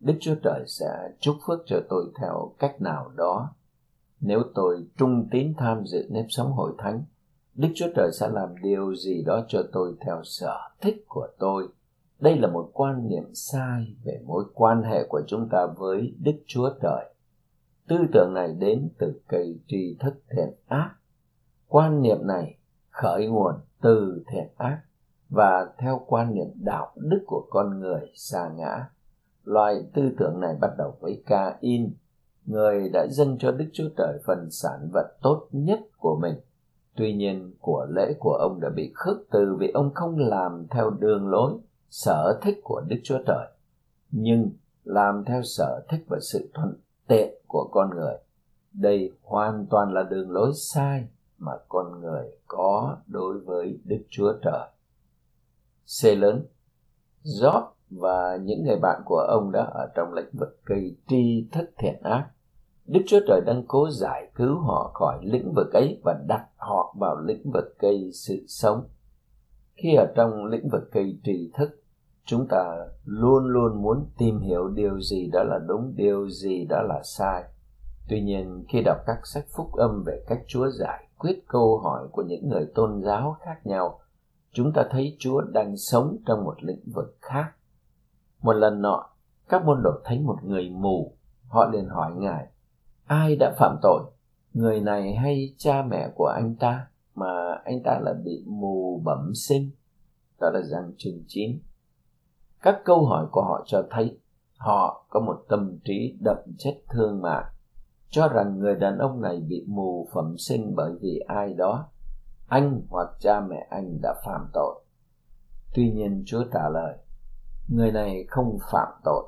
Đức Chúa Trời sẽ chúc phước cho tôi theo cách nào đó. Nếu tôi trung tín tham dự nếp sống hội thánh, Đức Chúa Trời sẽ làm điều gì đó cho tôi theo sở thích của tôi. Đây là một quan niệm sai về mối quan hệ của chúng ta với Đức Chúa Trời. Tư tưởng này đến từ cây tri thức thiện ác. Quan niệm này khởi nguồn từ thiện ác và theo quan niệm đạo đức của con người xa ngã. Loại tư tưởng này bắt đầu với Ca-in, người đã dâng cho Đức Chúa Trời phần sản vật tốt nhất của mình – Tuy nhiên, của lễ của ông đã bị khước từ vì ông không làm theo đường lối, sở thích của Đức Chúa Trời, nhưng làm theo sở thích và sự thuận tiện của con người. Đây hoàn toàn là đường lối sai mà con người có đối với Đức Chúa Trời. C lớn Job và những người bạn của ông đã ở trong lĩnh vực cây tri thức thiện ác Đức Chúa Trời đang cố giải cứu họ khỏi lĩnh vực ấy và đặt họ vào lĩnh vực cây sự sống. Khi ở trong lĩnh vực cây tri thức, chúng ta luôn luôn muốn tìm hiểu điều gì đó là đúng, điều gì đó là sai. Tuy nhiên, khi đọc các sách phúc âm về cách Chúa giải quyết câu hỏi của những người tôn giáo khác nhau, chúng ta thấy Chúa đang sống trong một lĩnh vực khác. Một lần nọ, các môn đồ thấy một người mù, họ liền hỏi Ngài, ai đã phạm tội người này hay cha mẹ của anh ta mà anh ta là bị mù bẩm sinh đó là rằng chương 9 các câu hỏi của họ cho thấy họ có một tâm trí đậm chất thương mại, cho rằng người đàn ông này bị mù phẩm sinh bởi vì ai đó, anh hoặc cha mẹ anh đã phạm tội. Tuy nhiên chúa trả lời, người này không phạm tội,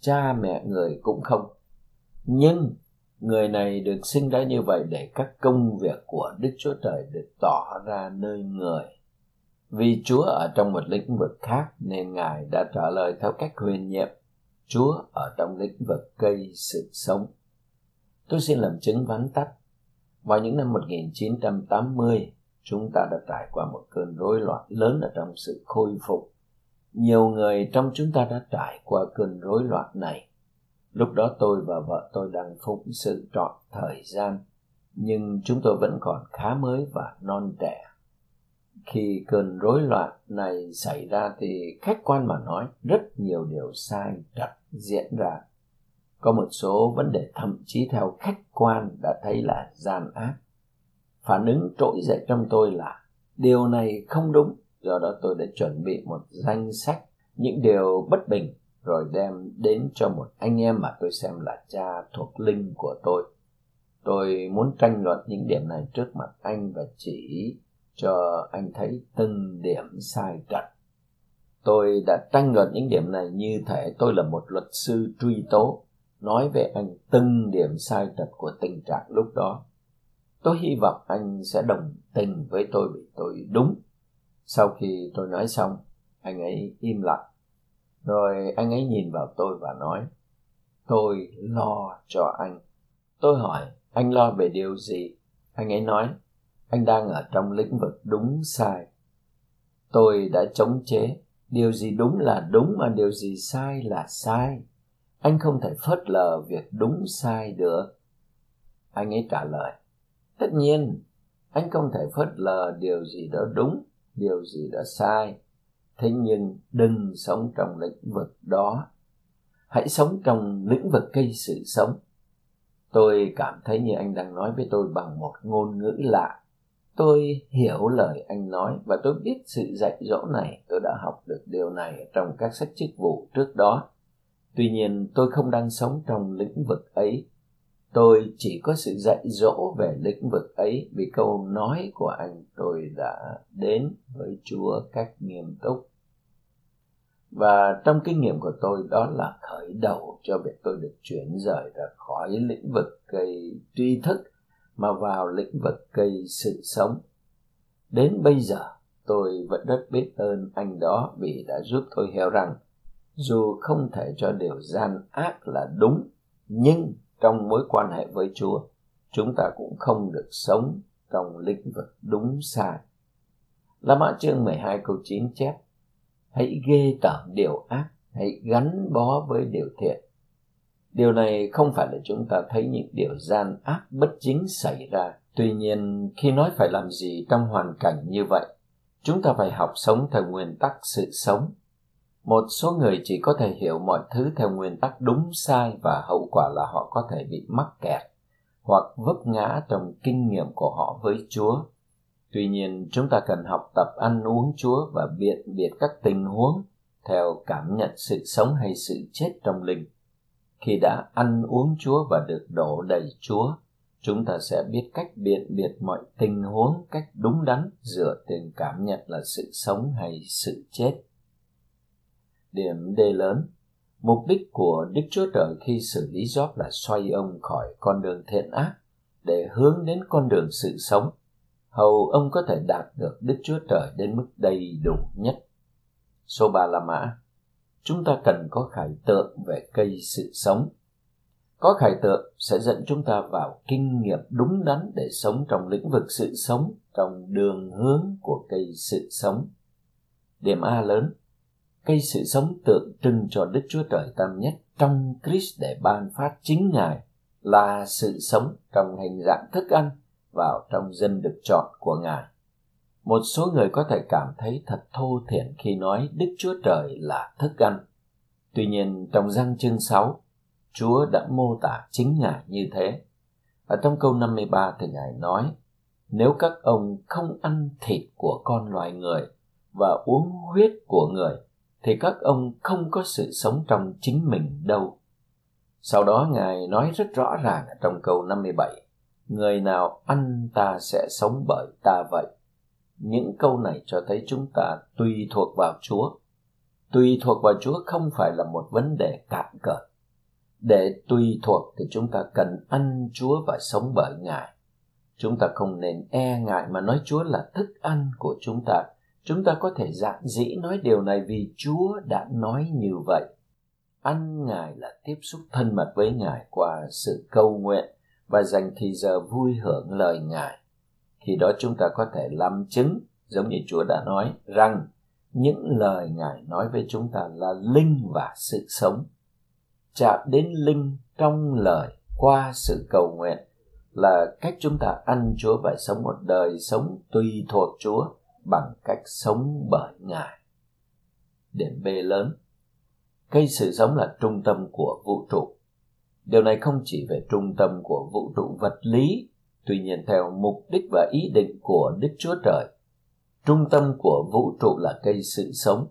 cha mẹ người cũng không. Nhưng người này được sinh ra như vậy để các công việc của đức chúa trời được tỏ ra nơi người vì chúa ở trong một lĩnh vực khác nên ngài đã trả lời theo cách huyền nhiệm. Chúa ở trong lĩnh vực cây sự sống. Tôi xin làm chứng vắn tắt. Vào những năm 1980 chúng ta đã trải qua một cơn rối loạn lớn ở trong sự khôi phục. Nhiều người trong chúng ta đã trải qua cơn rối loạn này. Lúc đó tôi và vợ tôi đang phụng sự trọn thời gian, nhưng chúng tôi vẫn còn khá mới và non trẻ. Khi cơn rối loạn này xảy ra thì khách quan mà nói rất nhiều điều sai đặt diễn ra. Có một số vấn đề thậm chí theo khách quan đã thấy là gian ác. Phản ứng trỗi dậy trong tôi là điều này không đúng, do đó tôi đã chuẩn bị một danh sách những điều bất bình rồi đem đến cho một anh em mà tôi xem là cha thuộc linh của tôi. tôi muốn tranh luận những điểm này trước mặt anh và chỉ cho anh thấy từng điểm sai trật. Tôi đã tranh luận những điểm này như thể tôi là một luật sư truy tố, nói về anh từng điểm sai trật của tình trạng lúc đó. Tôi hy vọng anh sẽ đồng tình với tôi vì tôi đúng. Sau khi tôi nói xong, anh ấy im lặng. Rồi anh ấy nhìn vào tôi và nói, tôi lo cho anh. Tôi hỏi, anh lo về điều gì? Anh ấy nói anh đang ở trong lĩnh vực đúng sai. Tôi đã chống chế. Điều gì đúng là đúng mà điều gì sai là sai. Anh không thể phớt lờ việc đúng sai được. Anh ấy trả lời, tất nhiên, anh không thể phớt lờ điều gì đó đúng, điều gì đó sai. Thế nhưng đừng sống trong lĩnh vực đó. Hãy sống trong lĩnh vực cây sự sống. Tôi cảm thấy như anh đang nói với tôi bằng một ngôn ngữ lạ tôi hiểu lời anh nói và tôi biết sự dạy dỗ này. Tôi đã học được điều này trong các sách chức vụ trước đó. Tuy nhiên, tôi không đang sống trong lĩnh vực ấy. Tôi chỉ có sự dạy dỗ về lĩnh vực ấy vì câu nói của anh tôi đã đến với chúa cách nghiêm túc. Và trong kinh nghiệm của tôi, đó là khởi đầu cho việc tôi được chuyển rời ra khỏi lĩnh vực cây tri thức mà vào lĩnh vực cây sự sống đến bây giờ tôi vẫn rất biết ơn anh đó vì đã giúp tôi hiểu rằng dù không thể cho điều gian ác là đúng nhưng trong mối quan hệ với chúa chúng ta cũng không được sống trong lĩnh vực đúng sai La Mã chương 12 câu 9 chép Hãy ghê tởm điều ác, hãy gắn bó với điều thiện. Điều này không phải là chúng ta thấy những điều gian ác bất chính xảy ra. Tuy nhiên, khi nói phải làm gì trong hoàn cảnh như vậy, chúng ta phải học sống theo nguyên tắc sự sống. Một số người chỉ có thể hiểu mọi thứ theo nguyên tắc đúng sai và hậu quả là họ có thể bị mắc kẹt hoặc vấp ngã trong kinh nghiệm của họ với chúa. Tuy nhiên chúng ta cần học tập ăn uống chúa và biện biệt các tình huống theo cảm nhận sự sống hay sự chết trong linh khi đã ăn uống chúa và được đổ đầy chúa chúng ta sẽ biết cách biện biệt mọi tình huống cách đúng đắn dựa trên cảm nhận là sự sống hay sự chết điểm D lớn. Mục đích của Đức Chúa Trời khi xử lý Job là xoay ông khỏi con đường thiện ác để hướng đến con đường sự sống, hầu ông có thể đạt được Đức Chúa Trời đến mức đầy đủ nhất. Số 3 la mã. Chúng ta cần có khải tượng về cây sự sống. Có khải tượng sẽ dẫn chúng ta vào kinh nghiệm đúng đắn để sống trong lĩnh vực sự sống, trong đường hướng của cây sự sống. Điểm A lớn, cây sự sống tượng trưng cho Đức Chúa Trời Tam Nhất trong Christ để ban phát chính Ngài là sự sống trong hình dạng thức ăn vào trong dân được chọn của Ngài. Một số người có thể cảm thấy thật thô thiển khi nói Đức Chúa Trời là thức ăn. Tuy nhiên trong răng chương 6, Chúa đã mô tả chính Ngài như thế. Ở trong câu 53 thì Ngài nói, nếu các ông không ăn thịt của con loài người và uống huyết của người thì các ông không có sự sống trong chính mình đâu. Sau đó Ngài nói rất rõ ràng ở trong câu 57, người nào ăn ta sẽ sống bởi ta vậy. Những câu này cho thấy chúng ta tùy thuộc vào Chúa. Tùy thuộc vào Chúa không phải là một vấn đề cạn cợt. Để tùy thuộc thì chúng ta cần ăn Chúa và sống bởi Ngài. Chúng ta không nên e ngại mà nói Chúa là thức ăn của chúng ta Chúng ta có thể dạng dĩ nói điều này vì Chúa đã nói như vậy. Ăn Ngài là tiếp xúc thân mật với Ngài qua sự cầu nguyện và dành thì giờ vui hưởng lời Ngài. Khi đó chúng ta có thể làm chứng, giống như Chúa đã nói, rằng những lời Ngài nói với chúng ta là linh và sự sống. Chạm đến linh trong lời qua sự cầu nguyện là cách chúng ta ăn Chúa và sống một đời sống tùy thuộc Chúa bằng cách sống bởi Ngài. Điểm B lớn Cây sự sống là trung tâm của vũ trụ. Điều này không chỉ về trung tâm của vũ trụ vật lý, tuy nhiên theo mục đích và ý định của Đức Chúa Trời. Trung tâm của vũ trụ là cây sự sống.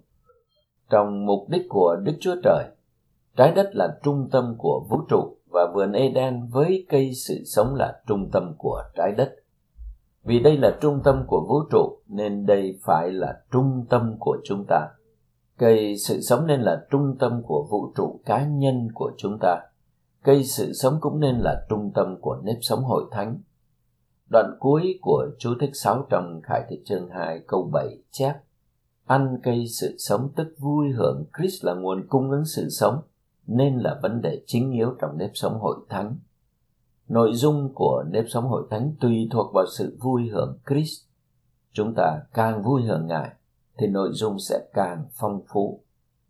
Trong mục đích của Đức Chúa Trời, trái đất là trung tâm của vũ trụ và vườn Eden với cây sự sống là trung tâm của trái đất. Vì đây là trung tâm của vũ trụ nên đây phải là trung tâm của chúng ta. Cây sự sống nên là trung tâm của vũ trụ cá nhân của chúng ta. Cây sự sống cũng nên là trung tâm của nếp sống hội thánh. Đoạn cuối của chú thích 6 trong Khải thị chương 2 câu 7 chép, Ăn cây sự sống tức vui hưởng Christ là nguồn cung ứng sự sống, nên là vấn đề chính yếu trong nếp sống hội thánh. Nội dung của nếp sống hội thánh tùy thuộc vào sự vui hưởng Christ. Chúng ta càng vui hưởng Ngài, thì nội dung sẽ càng phong phú.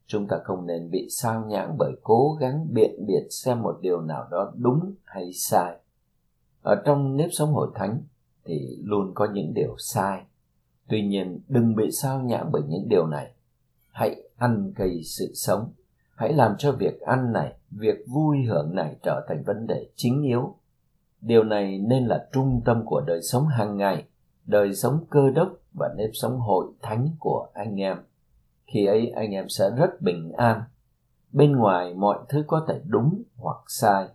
Chúng ta không nên bị sao nhãng bởi cố gắng biện biệt xem một điều nào đó đúng hay sai. Ở trong nếp sống hội thánh thì luôn có những điều sai. Tuy nhiên, đừng bị sao nhãng bởi những điều này. Hãy ăn cây sự sống. Hãy làm cho việc ăn này, việc vui hưởng này trở thành vấn đề chính yếu. Điều này nên là trung tâm của đời sống hàng ngày, đời sống cơ đốc và nếp sống hội thánh của anh em. Khi ấy, anh em sẽ rất bình an. Bên ngoài mọi thứ có thể đúng hoặc sai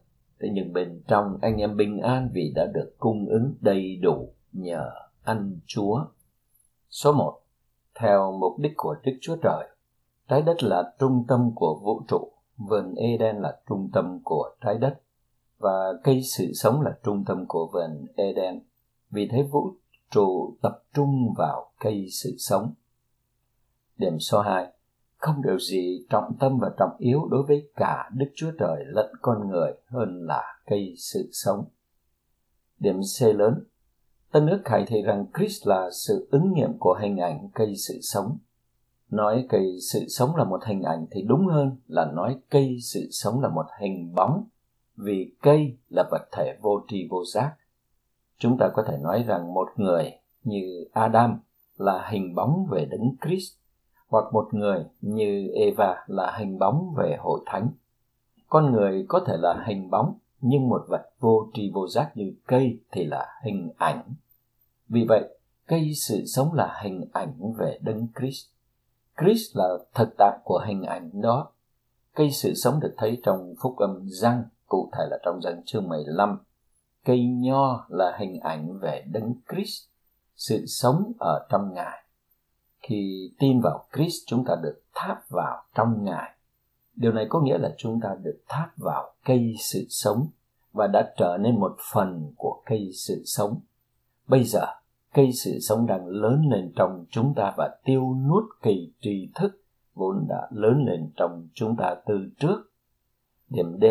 thế nhưng bên trong anh em bình an vì đã được cung ứng đầy đủ nhờ ăn chúa số 1 theo mục đích của đức chúa trời Trái đất là trung tâm của vũ trụ, vườn Eden là trung tâm của trái đất và cây sự sống là trung tâm của vườn Eden. Vì thế vũ trụ tập trung vào cây sự sống. Điểm số 2. Không điều gì trọng tâm và trọng yếu đối với cả Đức Chúa Trời lẫn con người hơn là cây sự sống. Điểm C lớn. Tân ước khải thị rằng Christ là sự ứng nghiệm của hình ảnh cây sự sống nói cây sự sống là một hình ảnh thì đúng hơn là nói cây sự sống là một hình bóng, vì cây là vật thể vô tri vô giác chúng ta có thể nói rằng một người như adam là hình bóng về đấng christ hoặc một người như eva là hình bóng về hội thánh con người có thể là hình bóng nhưng một vật vô tri vô giác như cây thì là hình ảnh vì vậy cây sự sống là hình ảnh về đấng christ Christ là thực tại của hình ảnh đó. Cây sự sống được thấy trong phúc âm răng, cụ thể là trong răng chương 15. Cây nho là hình ảnh về đấng Christ, sự sống ở trong Ngài. Khi tin vào Christ, chúng ta được tháp vào trong Ngài. Điều này có nghĩa là chúng ta được tháp vào cây sự sống và đã trở nên một phần của cây sự sống. Bây giờ, cây sự sống đang lớn lên trong chúng ta và tiêu nuốt kỳ tri thức vốn đã lớn lên trong chúng ta từ trước. Điểm D.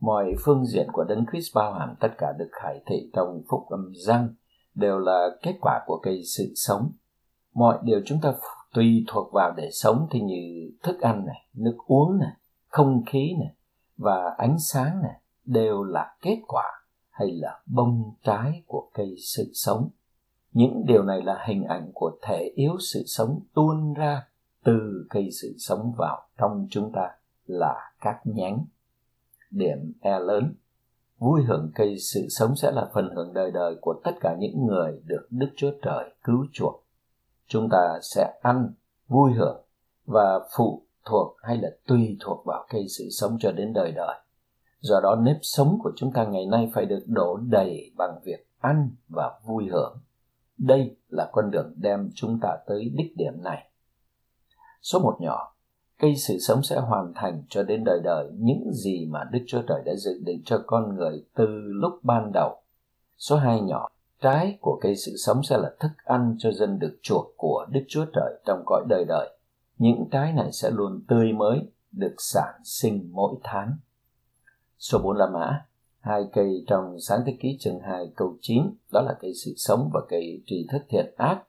Mọi phương diện của Đấng Christ bao hàm tất cả được khải thị trong phúc âm răng đều là kết quả của cây sự sống. Mọi điều chúng ta tùy thuộc vào để sống thì như thức ăn này, nước uống này, không khí này và ánh sáng này đều là kết quả hay là bông trái của cây sự sống những điều này là hình ảnh của thể yếu sự sống tuôn ra từ cây sự sống vào trong chúng ta là các nhánh. Điểm E lớn Vui hưởng cây sự sống sẽ là phần hưởng đời đời của tất cả những người được Đức Chúa Trời cứu chuộc. Chúng ta sẽ ăn, vui hưởng và phụ thuộc hay là tùy thuộc vào cây sự sống cho đến đời đời. Do đó nếp sống của chúng ta ngày nay phải được đổ đầy bằng việc ăn và vui hưởng đây là con đường đem chúng ta tới đích điểm này. Số một nhỏ, cây sự sống sẽ hoàn thành cho đến đời đời những gì mà Đức Chúa Trời đã dự định cho con người từ lúc ban đầu. Số hai nhỏ, trái của cây sự sống sẽ là thức ăn cho dân được chuộc của Đức Chúa Trời trong cõi đời đời. Những trái này sẽ luôn tươi mới, được sản sinh mỗi tháng. Số 4 là mã, hai cây trong sáng thế ký chương 2 câu 9 đó là cây sự sống và cây trì thức thiện ác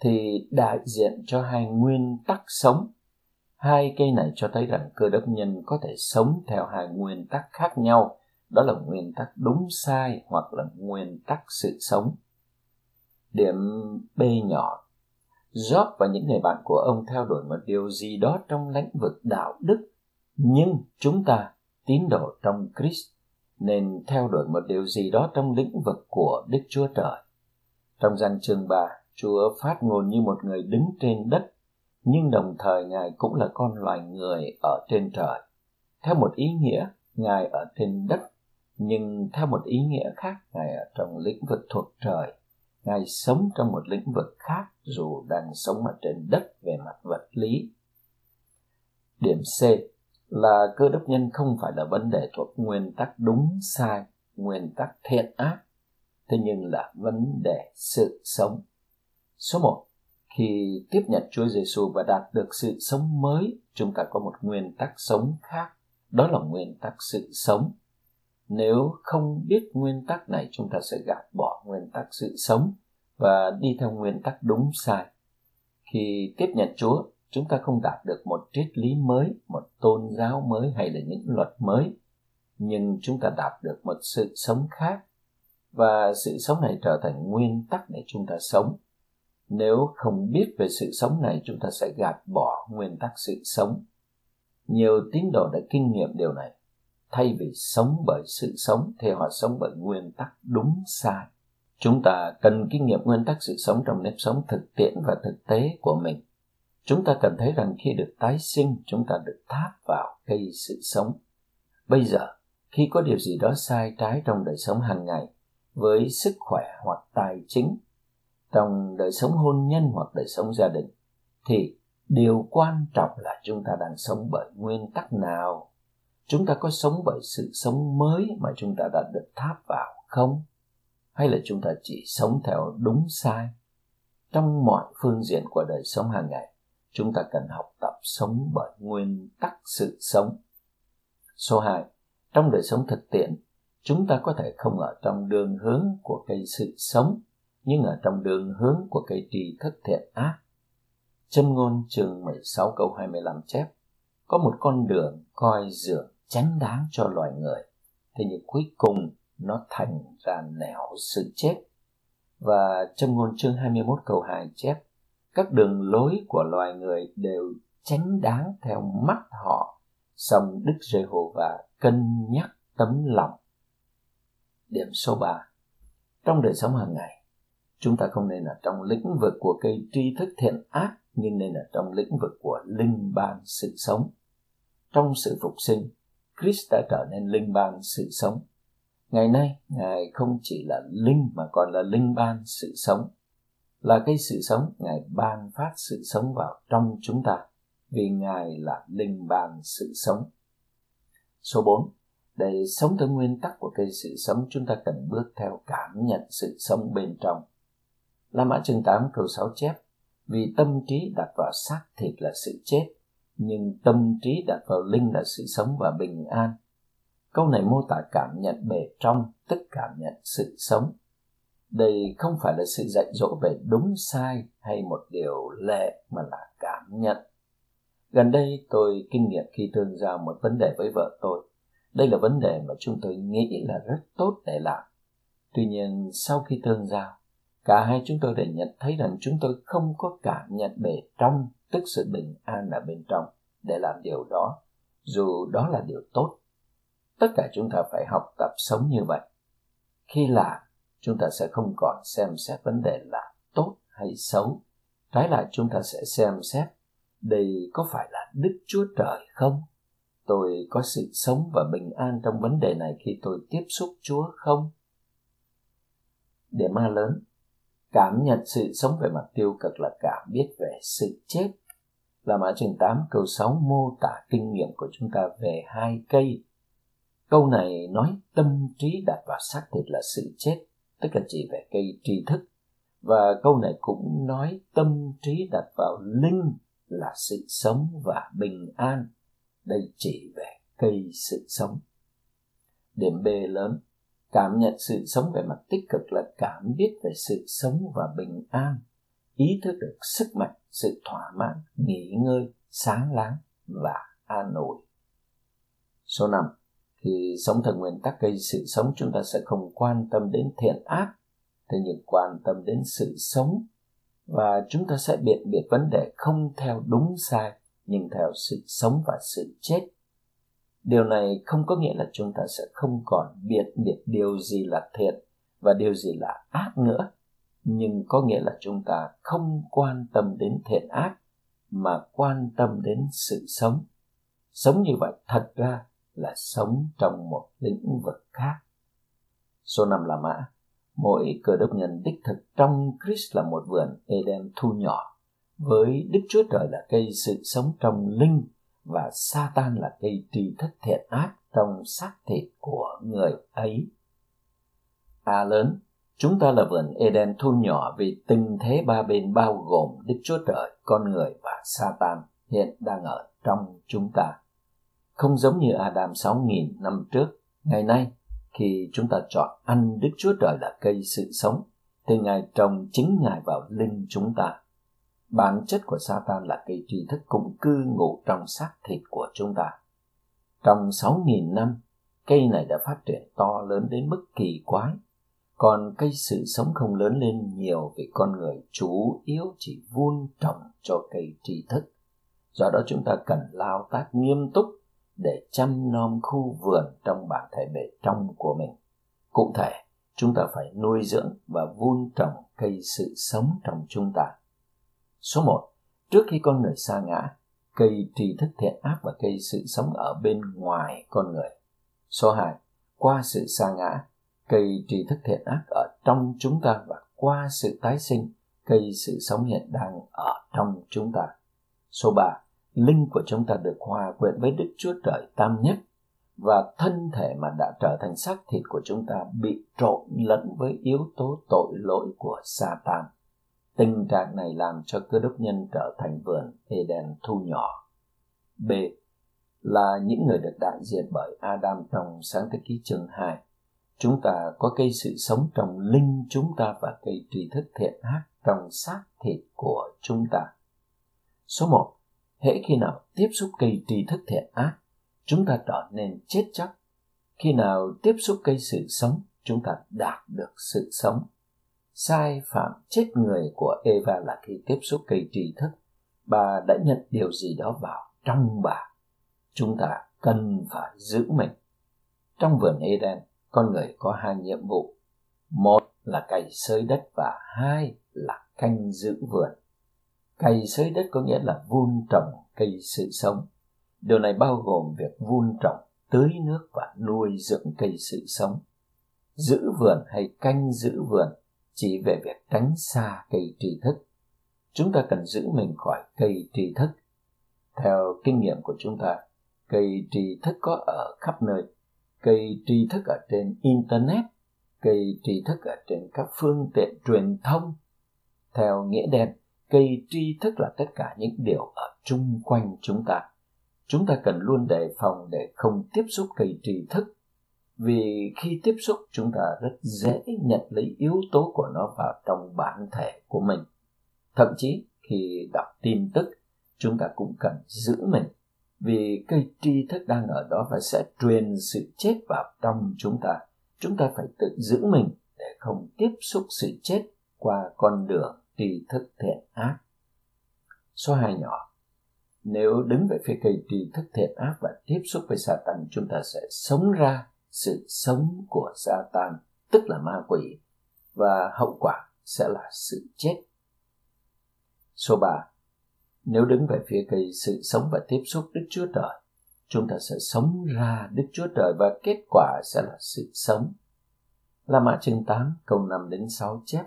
thì đại diện cho hai nguyên tắc sống hai cây này cho thấy rằng cơ đốc nhân có thể sống theo hai nguyên tắc khác nhau đó là nguyên tắc đúng sai hoặc là nguyên tắc sự sống điểm b nhỏ Job và những người bạn của ông theo đuổi một điều gì đó trong lĩnh vực đạo đức nhưng chúng ta tín đồ trong Christ nên theo đuổi một điều gì đó trong lĩnh vực của Đức Chúa Trời. Trong gian chương 3, Chúa phát ngôn như một người đứng trên đất, nhưng đồng thời Ngài cũng là con loài người ở trên trời. Theo một ý nghĩa, Ngài ở trên đất nhưng theo một ý nghĩa khác ngài ở trong lĩnh vực thuộc trời. Ngài sống trong một lĩnh vực khác dù đang sống ở trên đất về mặt vật lý. Điểm c là cơ đốc nhân không phải là vấn đề thuộc nguyên tắc đúng sai nguyên tắc thiện ác. Thế nhưng là vấn đề sự sống. Số 1 khi tiếp nhận Chúa Giêsu và đạt được sự sống mới, chúng ta có một nguyên tắc sống khác, đó là nguyên tắc sự sống. Nếu không biết nguyên tắc này, chúng ta sẽ gạt bỏ nguyên tắc sự sống và đi theo nguyên tắc đúng sai. Khi tiếp nhận Chúa, chúng ta không đạt được một triết lý mới, một tôn giáo mới hay là những luật mới, nhưng chúng ta đạt được một sự sống khác và sự sống này trở thành nguyên tắc để chúng ta sống. Nếu không biết về sự sống này chúng ta sẽ gạt bỏ nguyên tắc sự sống. Nhiều tín đồ đã kinh nghiệm điều này thay vì sống bởi sự sống thì họ sống bởi nguyên tắc đúng sai. Chúng ta cần kinh nghiệm nguyên tắc sự sống trong nếp sống thực tiễn và thực tế của mình. Chúng ta cần thấy rằng khi được tái sinh, chúng ta được tháp vào cây sự sống. Bây giờ, khi có điều gì đó sai trái trong đời sống hàng ngày, với sức khỏe hoặc tài chính, trong đời sống hôn nhân hoặc đời sống gia đình, thì điều quan trọng là chúng ta đang sống bởi nguyên tắc nào? Chúng ta có sống bởi sự sống mới mà chúng ta đã được tháp vào không? Hay là chúng ta chỉ sống theo đúng sai? Trong mọi phương diện của đời sống hàng ngày chúng ta cần học tập sống bởi nguyên tắc sự sống. Số 2 trong đời sống thực tiễn chúng ta có thể không ở trong đường hướng của cây sự sống nhưng ở trong đường hướng của cây trì thất thiện ác. Châm ngôn chương 16 câu 25 chép, có một con đường coi dường chánh đáng cho loài người, thế nhưng cuối cùng nó thành ra nẻo sự chết. Và trong ngôn chương 21 câu 2 chép, các đường lối của loài người đều chánh đáng theo mắt họ, song Đức Giê-hô-va cân nhắc tấm lòng. Điểm số 3 Trong đời sống hàng ngày, chúng ta không nên ở trong lĩnh vực của cây tri thức thiện ác nhưng nên ở trong lĩnh vực của linh ban sự sống trong sự phục sinh Christ đã trở nên linh ban sự sống. Ngày nay, ngài không chỉ là linh mà còn là linh ban sự sống. Là cây sự sống, ngài ban phát sự sống vào trong chúng ta, vì ngài là linh ban sự sống. Số 4 để sống theo nguyên tắc của cây sự sống, chúng ta cần bước theo cảm nhận sự sống bên trong. La Mã chương 8 câu 6 chép, Vì tâm trí đặt vào xác thịt là sự chết nhưng tâm trí đặt vào linh là sự sống và bình an Câu này mô tả cảm nhận bề trong Tức cảm nhận sự sống Đây không phải là sự dạy dỗ về đúng sai hay một điều lệ mà là cảm nhận Gần đây tôi kinh nghiệm khi thương giao một vấn đề với vợ tôi. Đây là vấn đề mà chúng tôi nghĩ là rất tốt để làm. Tuy nhiên sau khi thương giao, cả hai chúng tôi đều nhận thấy rằng chúng tôi không có cảm nhận bề trong tức sự bình an ở bên trong để làm điều đó, dù đó là điều tốt. Tất cả chúng ta phải học tập sống như vậy. Khi làm, chúng ta sẽ không còn xem xét vấn đề là tốt hay xấu. Trái lại, chúng ta sẽ xem xét đây có phải là đức chúa trời không? Tôi có sự sống và bình an trong vấn đề này khi tôi tiếp xúc chúa không? Điểm ma lớn cảm nhận sự sống về mặt tiêu cực là cảm biết về sự chết là mã chương 8 câu 6 mô tả kinh nghiệm của chúng ta về hai cây. Câu này nói tâm trí đặt vào xác thịt là sự chết, tức là chỉ về cây tri thức. Và câu này cũng nói tâm trí đặt vào linh là sự sống và bình an. Đây chỉ về cây sự sống. Điểm B lớn cảm nhận sự sống về mặt tích cực là cảm biết về sự sống và bình an, ý thức được sức mạnh, sự thỏa mãn, nghỉ ngơi, sáng láng và an ủi. Số 5 khi sống theo nguyên tắc gây sự sống, chúng ta sẽ không quan tâm đến thiện ác, thế nhưng quan tâm đến sự sống và chúng ta sẽ biện biệt vấn đề không theo đúng sai, nhưng theo sự sống và sự chết điều này không có nghĩa là chúng ta sẽ không còn biết biệt điều gì là thiện và điều gì là ác nữa. Nhưng có nghĩa là chúng ta không quan tâm đến thiện ác mà quan tâm đến sự sống. Sống như vậy thật ra là sống trong một lĩnh vực khác. Số năm là mã. Mỗi cơ đốc nhân đích thực trong Christ là một vườn Eden thu nhỏ, với Đức Chúa Trời là cây sự sống trong linh và Satan là cây tri thức thiện ác trong xác thịt của người ấy. A lớn, chúng ta là vườn Eden thu nhỏ vì tình thế ba bên bao gồm Đức Chúa Trời, con người và Satan hiện đang ở trong chúng ta. Không giống như Adam 6.000 năm trước, ngày nay khi chúng ta chọn ăn Đức Chúa Trời là cây sự sống, thì Ngài trồng chính Ngài vào linh chúng ta. Bản chất của Satan là cây tri thức cũng cư ngụ trong xác thịt của chúng ta. Trong 6.000 năm, cây này đã phát triển to lớn đến mức kỳ quái. Còn cây sự sống không lớn lên nhiều vì con người chủ yếu chỉ vun trồng cho cây tri thức. Do đó chúng ta cần lao tác nghiêm túc để chăm nom khu vườn trong bản thể bề trong của mình. Cụ thể, chúng ta phải nuôi dưỡng và vun trồng cây sự sống trong chúng ta. Số 1. Trước khi con người sa ngã, cây tri thức thiện ác và cây sự sống ở bên ngoài con người. Số 2. Qua sự sa ngã, cây tri thức thiện ác ở trong chúng ta và qua sự tái sinh, cây sự sống hiện đang ở trong chúng ta. Số 3 linh của chúng ta được hòa quyện với Đức Chúa Trời Tam Nhất và thân thể mà đã trở thành xác thịt của chúng ta bị trộn lẫn với yếu tố tội lỗi của Satan. Tình trạng này làm cho cơ đốc nhân trở thành vườn Eden thu nhỏ. B. Là những người được đại diện bởi Adam trong sáng thế ký chương 2. Chúng ta có cây sự sống trong linh chúng ta và cây tri thức thiện ác trong xác thịt của chúng ta. Số 1 hễ khi nào tiếp xúc cây tri thức thiện ác, chúng ta trở nên chết chắc khi nào tiếp xúc cây sự sống, chúng ta đạt được sự sống sai phạm chết người của eva là khi tiếp xúc cây tri thức. Bà đã nhận điều gì đó vào trong bà. Chúng ta cần phải giữ mình. Trong vườn eden con người có hai nhiệm vụ. Một là cày xới đất và hai là canh giữ vườn. Cày xới đất có nghĩa là vun trồng cây sự sống. Điều này bao gồm việc vun trồng, tưới nước và nuôi dưỡng cây sự sống. Giữ vườn hay canh giữ vườn chỉ về việc tránh xa cây tri thức. Chúng ta cần giữ mình khỏi cây tri thức. Theo kinh nghiệm của chúng ta, cây tri thức có ở khắp nơi. Cây tri thức ở trên Internet, cây tri thức ở trên các phương tiện truyền thông. Theo nghĩa đen, cây tri thức là tất cả những điều ở chung quanh chúng ta chúng ta cần luôn đề phòng để không tiếp xúc cây tri thức vì khi tiếp xúc, chúng ta rất dễ nhận lấy yếu tố của nó vào trong bản thể của mình thậm chí, khi đọc tin tức, chúng ta cũng cần giữ mình vì cây tri thức đang ở đó và sẽ truyền sự chết vào trong chúng ta chúng ta phải tự giữ mình để không tiếp xúc sự chết qua con đường tri thức thiện ác. Số hai nhỏ, Nếu đứng về phía cây tri thức thiện ác và tiếp xúc với sa tăng chúng ta sẽ sống ra sự sống của Satan, tức là ma quỷ, và hậu quả sẽ là sự chết. Số 3 Nếu đứng về phía cây sự sống và tiếp xúc Đức Chúa Trời, chúng ta sẽ sống ra Đức Chúa Trời và kết quả sẽ là sự sống. La Mã chương 8 câu 5 đến 6 chép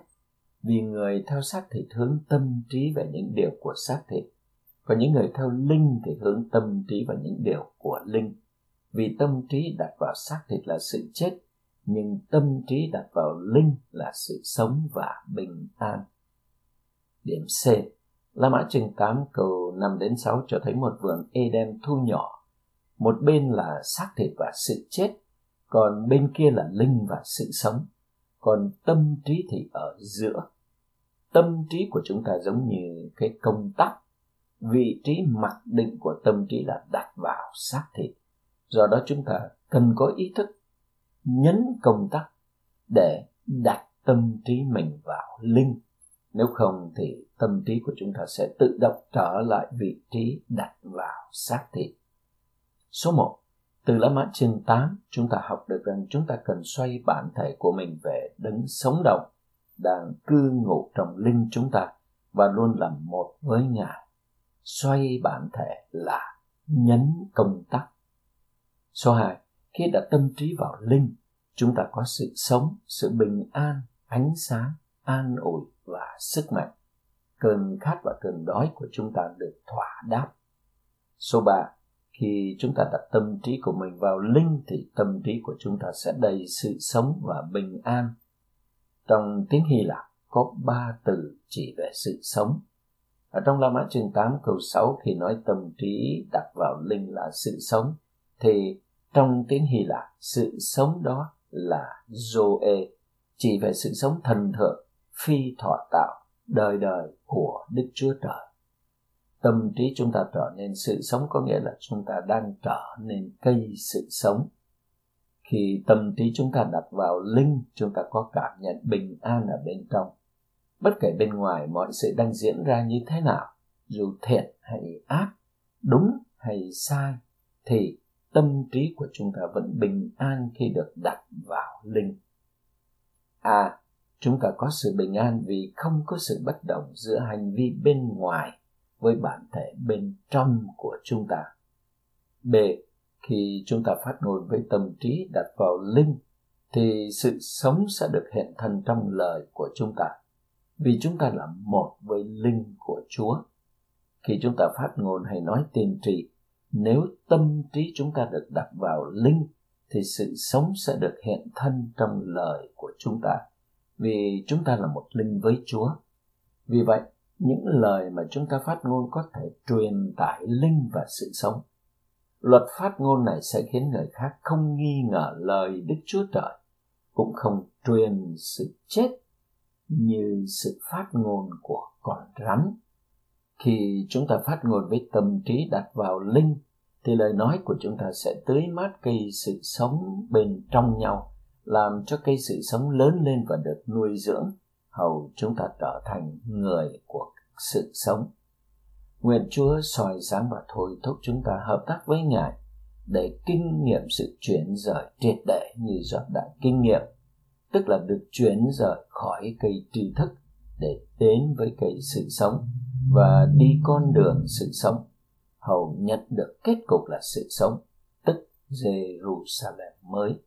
vì người theo xác thịt hướng tâm trí về những điều của xác thịt và những người theo linh thì hướng tâm trí vào những điều của linh vì tâm trí đặt vào xác thịt là sự chết nhưng tâm trí đặt vào linh là sự sống và bình an. Điểm C. La Mã chương 8 câu 5 đến 6 cho thấy một vườn Eden thu nhỏ. Một bên là xác thịt và sự chết, còn bên kia là linh và sự sống. Còn tâm trí thì ở giữa. Tâm trí của chúng ta giống như cái công tắc. Vị trí mặc định của tâm trí là đặt vào xác thịt do đó chúng ta cần có ý thức nhấn công tắc để đặt tâm trí mình vào linh nếu không thì tâm trí của chúng ta sẽ tự động trở lại vị trí đặt vào xác thịt số 1 từ lá mã chương 8, chúng ta học được rằng chúng ta cần xoay bản thể của mình về đấng sống động, đang cư ngụ trong linh chúng ta và luôn là một với Ngài. Xoay bản thể là nhấn công tắc. Số 2. Khi đặt tâm trí vào linh, chúng ta có sự sống sự bình an ánh sáng an ủi và sức mạnh. Cơn khát và cơn đói của chúng ta được thỏa đáp. Số 3 khi chúng ta đặt tâm trí của mình vào linh thì tâm trí của chúng ta sẽ đầy sự sống và bình an. Trong tiếng hy lạp có ba từ chỉ về sự sống. Ở trong La Mã chương 8 câu 6 khi nói tâm trí đặt vào linh là sự sống thì trong tiếng Hy Lạp sự sống đó là Zoe chỉ về sự sống thần thượng phi thọ tạo đời đời của Đức Chúa Trời. Tâm trí chúng ta trở nên sự sống có nghĩa là chúng ta đang trở nên cây sự sống. Khi tâm trí chúng ta đặt vào linh, chúng ta có cảm nhận bình an ở bên trong. Bất kể bên ngoài mọi sự đang diễn ra như thế nào, dù thiện hay ác, đúng hay sai, thì tâm trí của chúng ta vẫn bình an khi được đặt vào linh. À, chúng ta có sự bình an vì không có sự bất động giữa hành vi bên ngoài với bản thể bên trong của chúng ta. B. Khi chúng ta phát ngôn với tâm trí đặt vào linh thì sự sống sẽ được hiện thân trong lời của chúng ta vì chúng ta là một với linh của Chúa. Khi chúng ta phát ngôn hay nói tiên tri, nếu tâm trí chúng ta được đặt vào linh thì sự sống sẽ được hiện thân trong lời của chúng ta vì chúng ta là một linh với Chúa. Vì vậy, những lời mà chúng ta phát ngôn có thể truyền tải linh và sự sống. Luật phát ngôn này sẽ khiến người khác không nghi ngờ lời Đức Chúa Trời, cũng không truyền sự chết như sự phát ngôn của con rắn. Khi chúng ta phát ngôn với tâm trí đặt vào linh, thì lời nói của chúng ta sẽ tưới mát cây sự sống bên trong nhau làm cho cây sự sống lớn lên và được nuôi dưỡng hầu chúng ta trở thành người của sự sống. Nguyện chúa soi sáng và thôi thúc chúng ta hợp tác với ngài để kinh nghiệm sự chuyển rời triệt để như giọt đã kinh nghiệm tức là được chuyển rời khỏi cây tri thức để đến với cây sự sống và đi con đường sự sống. Hầu nhận được kết cục là sự sống, tức Jerusalem mới.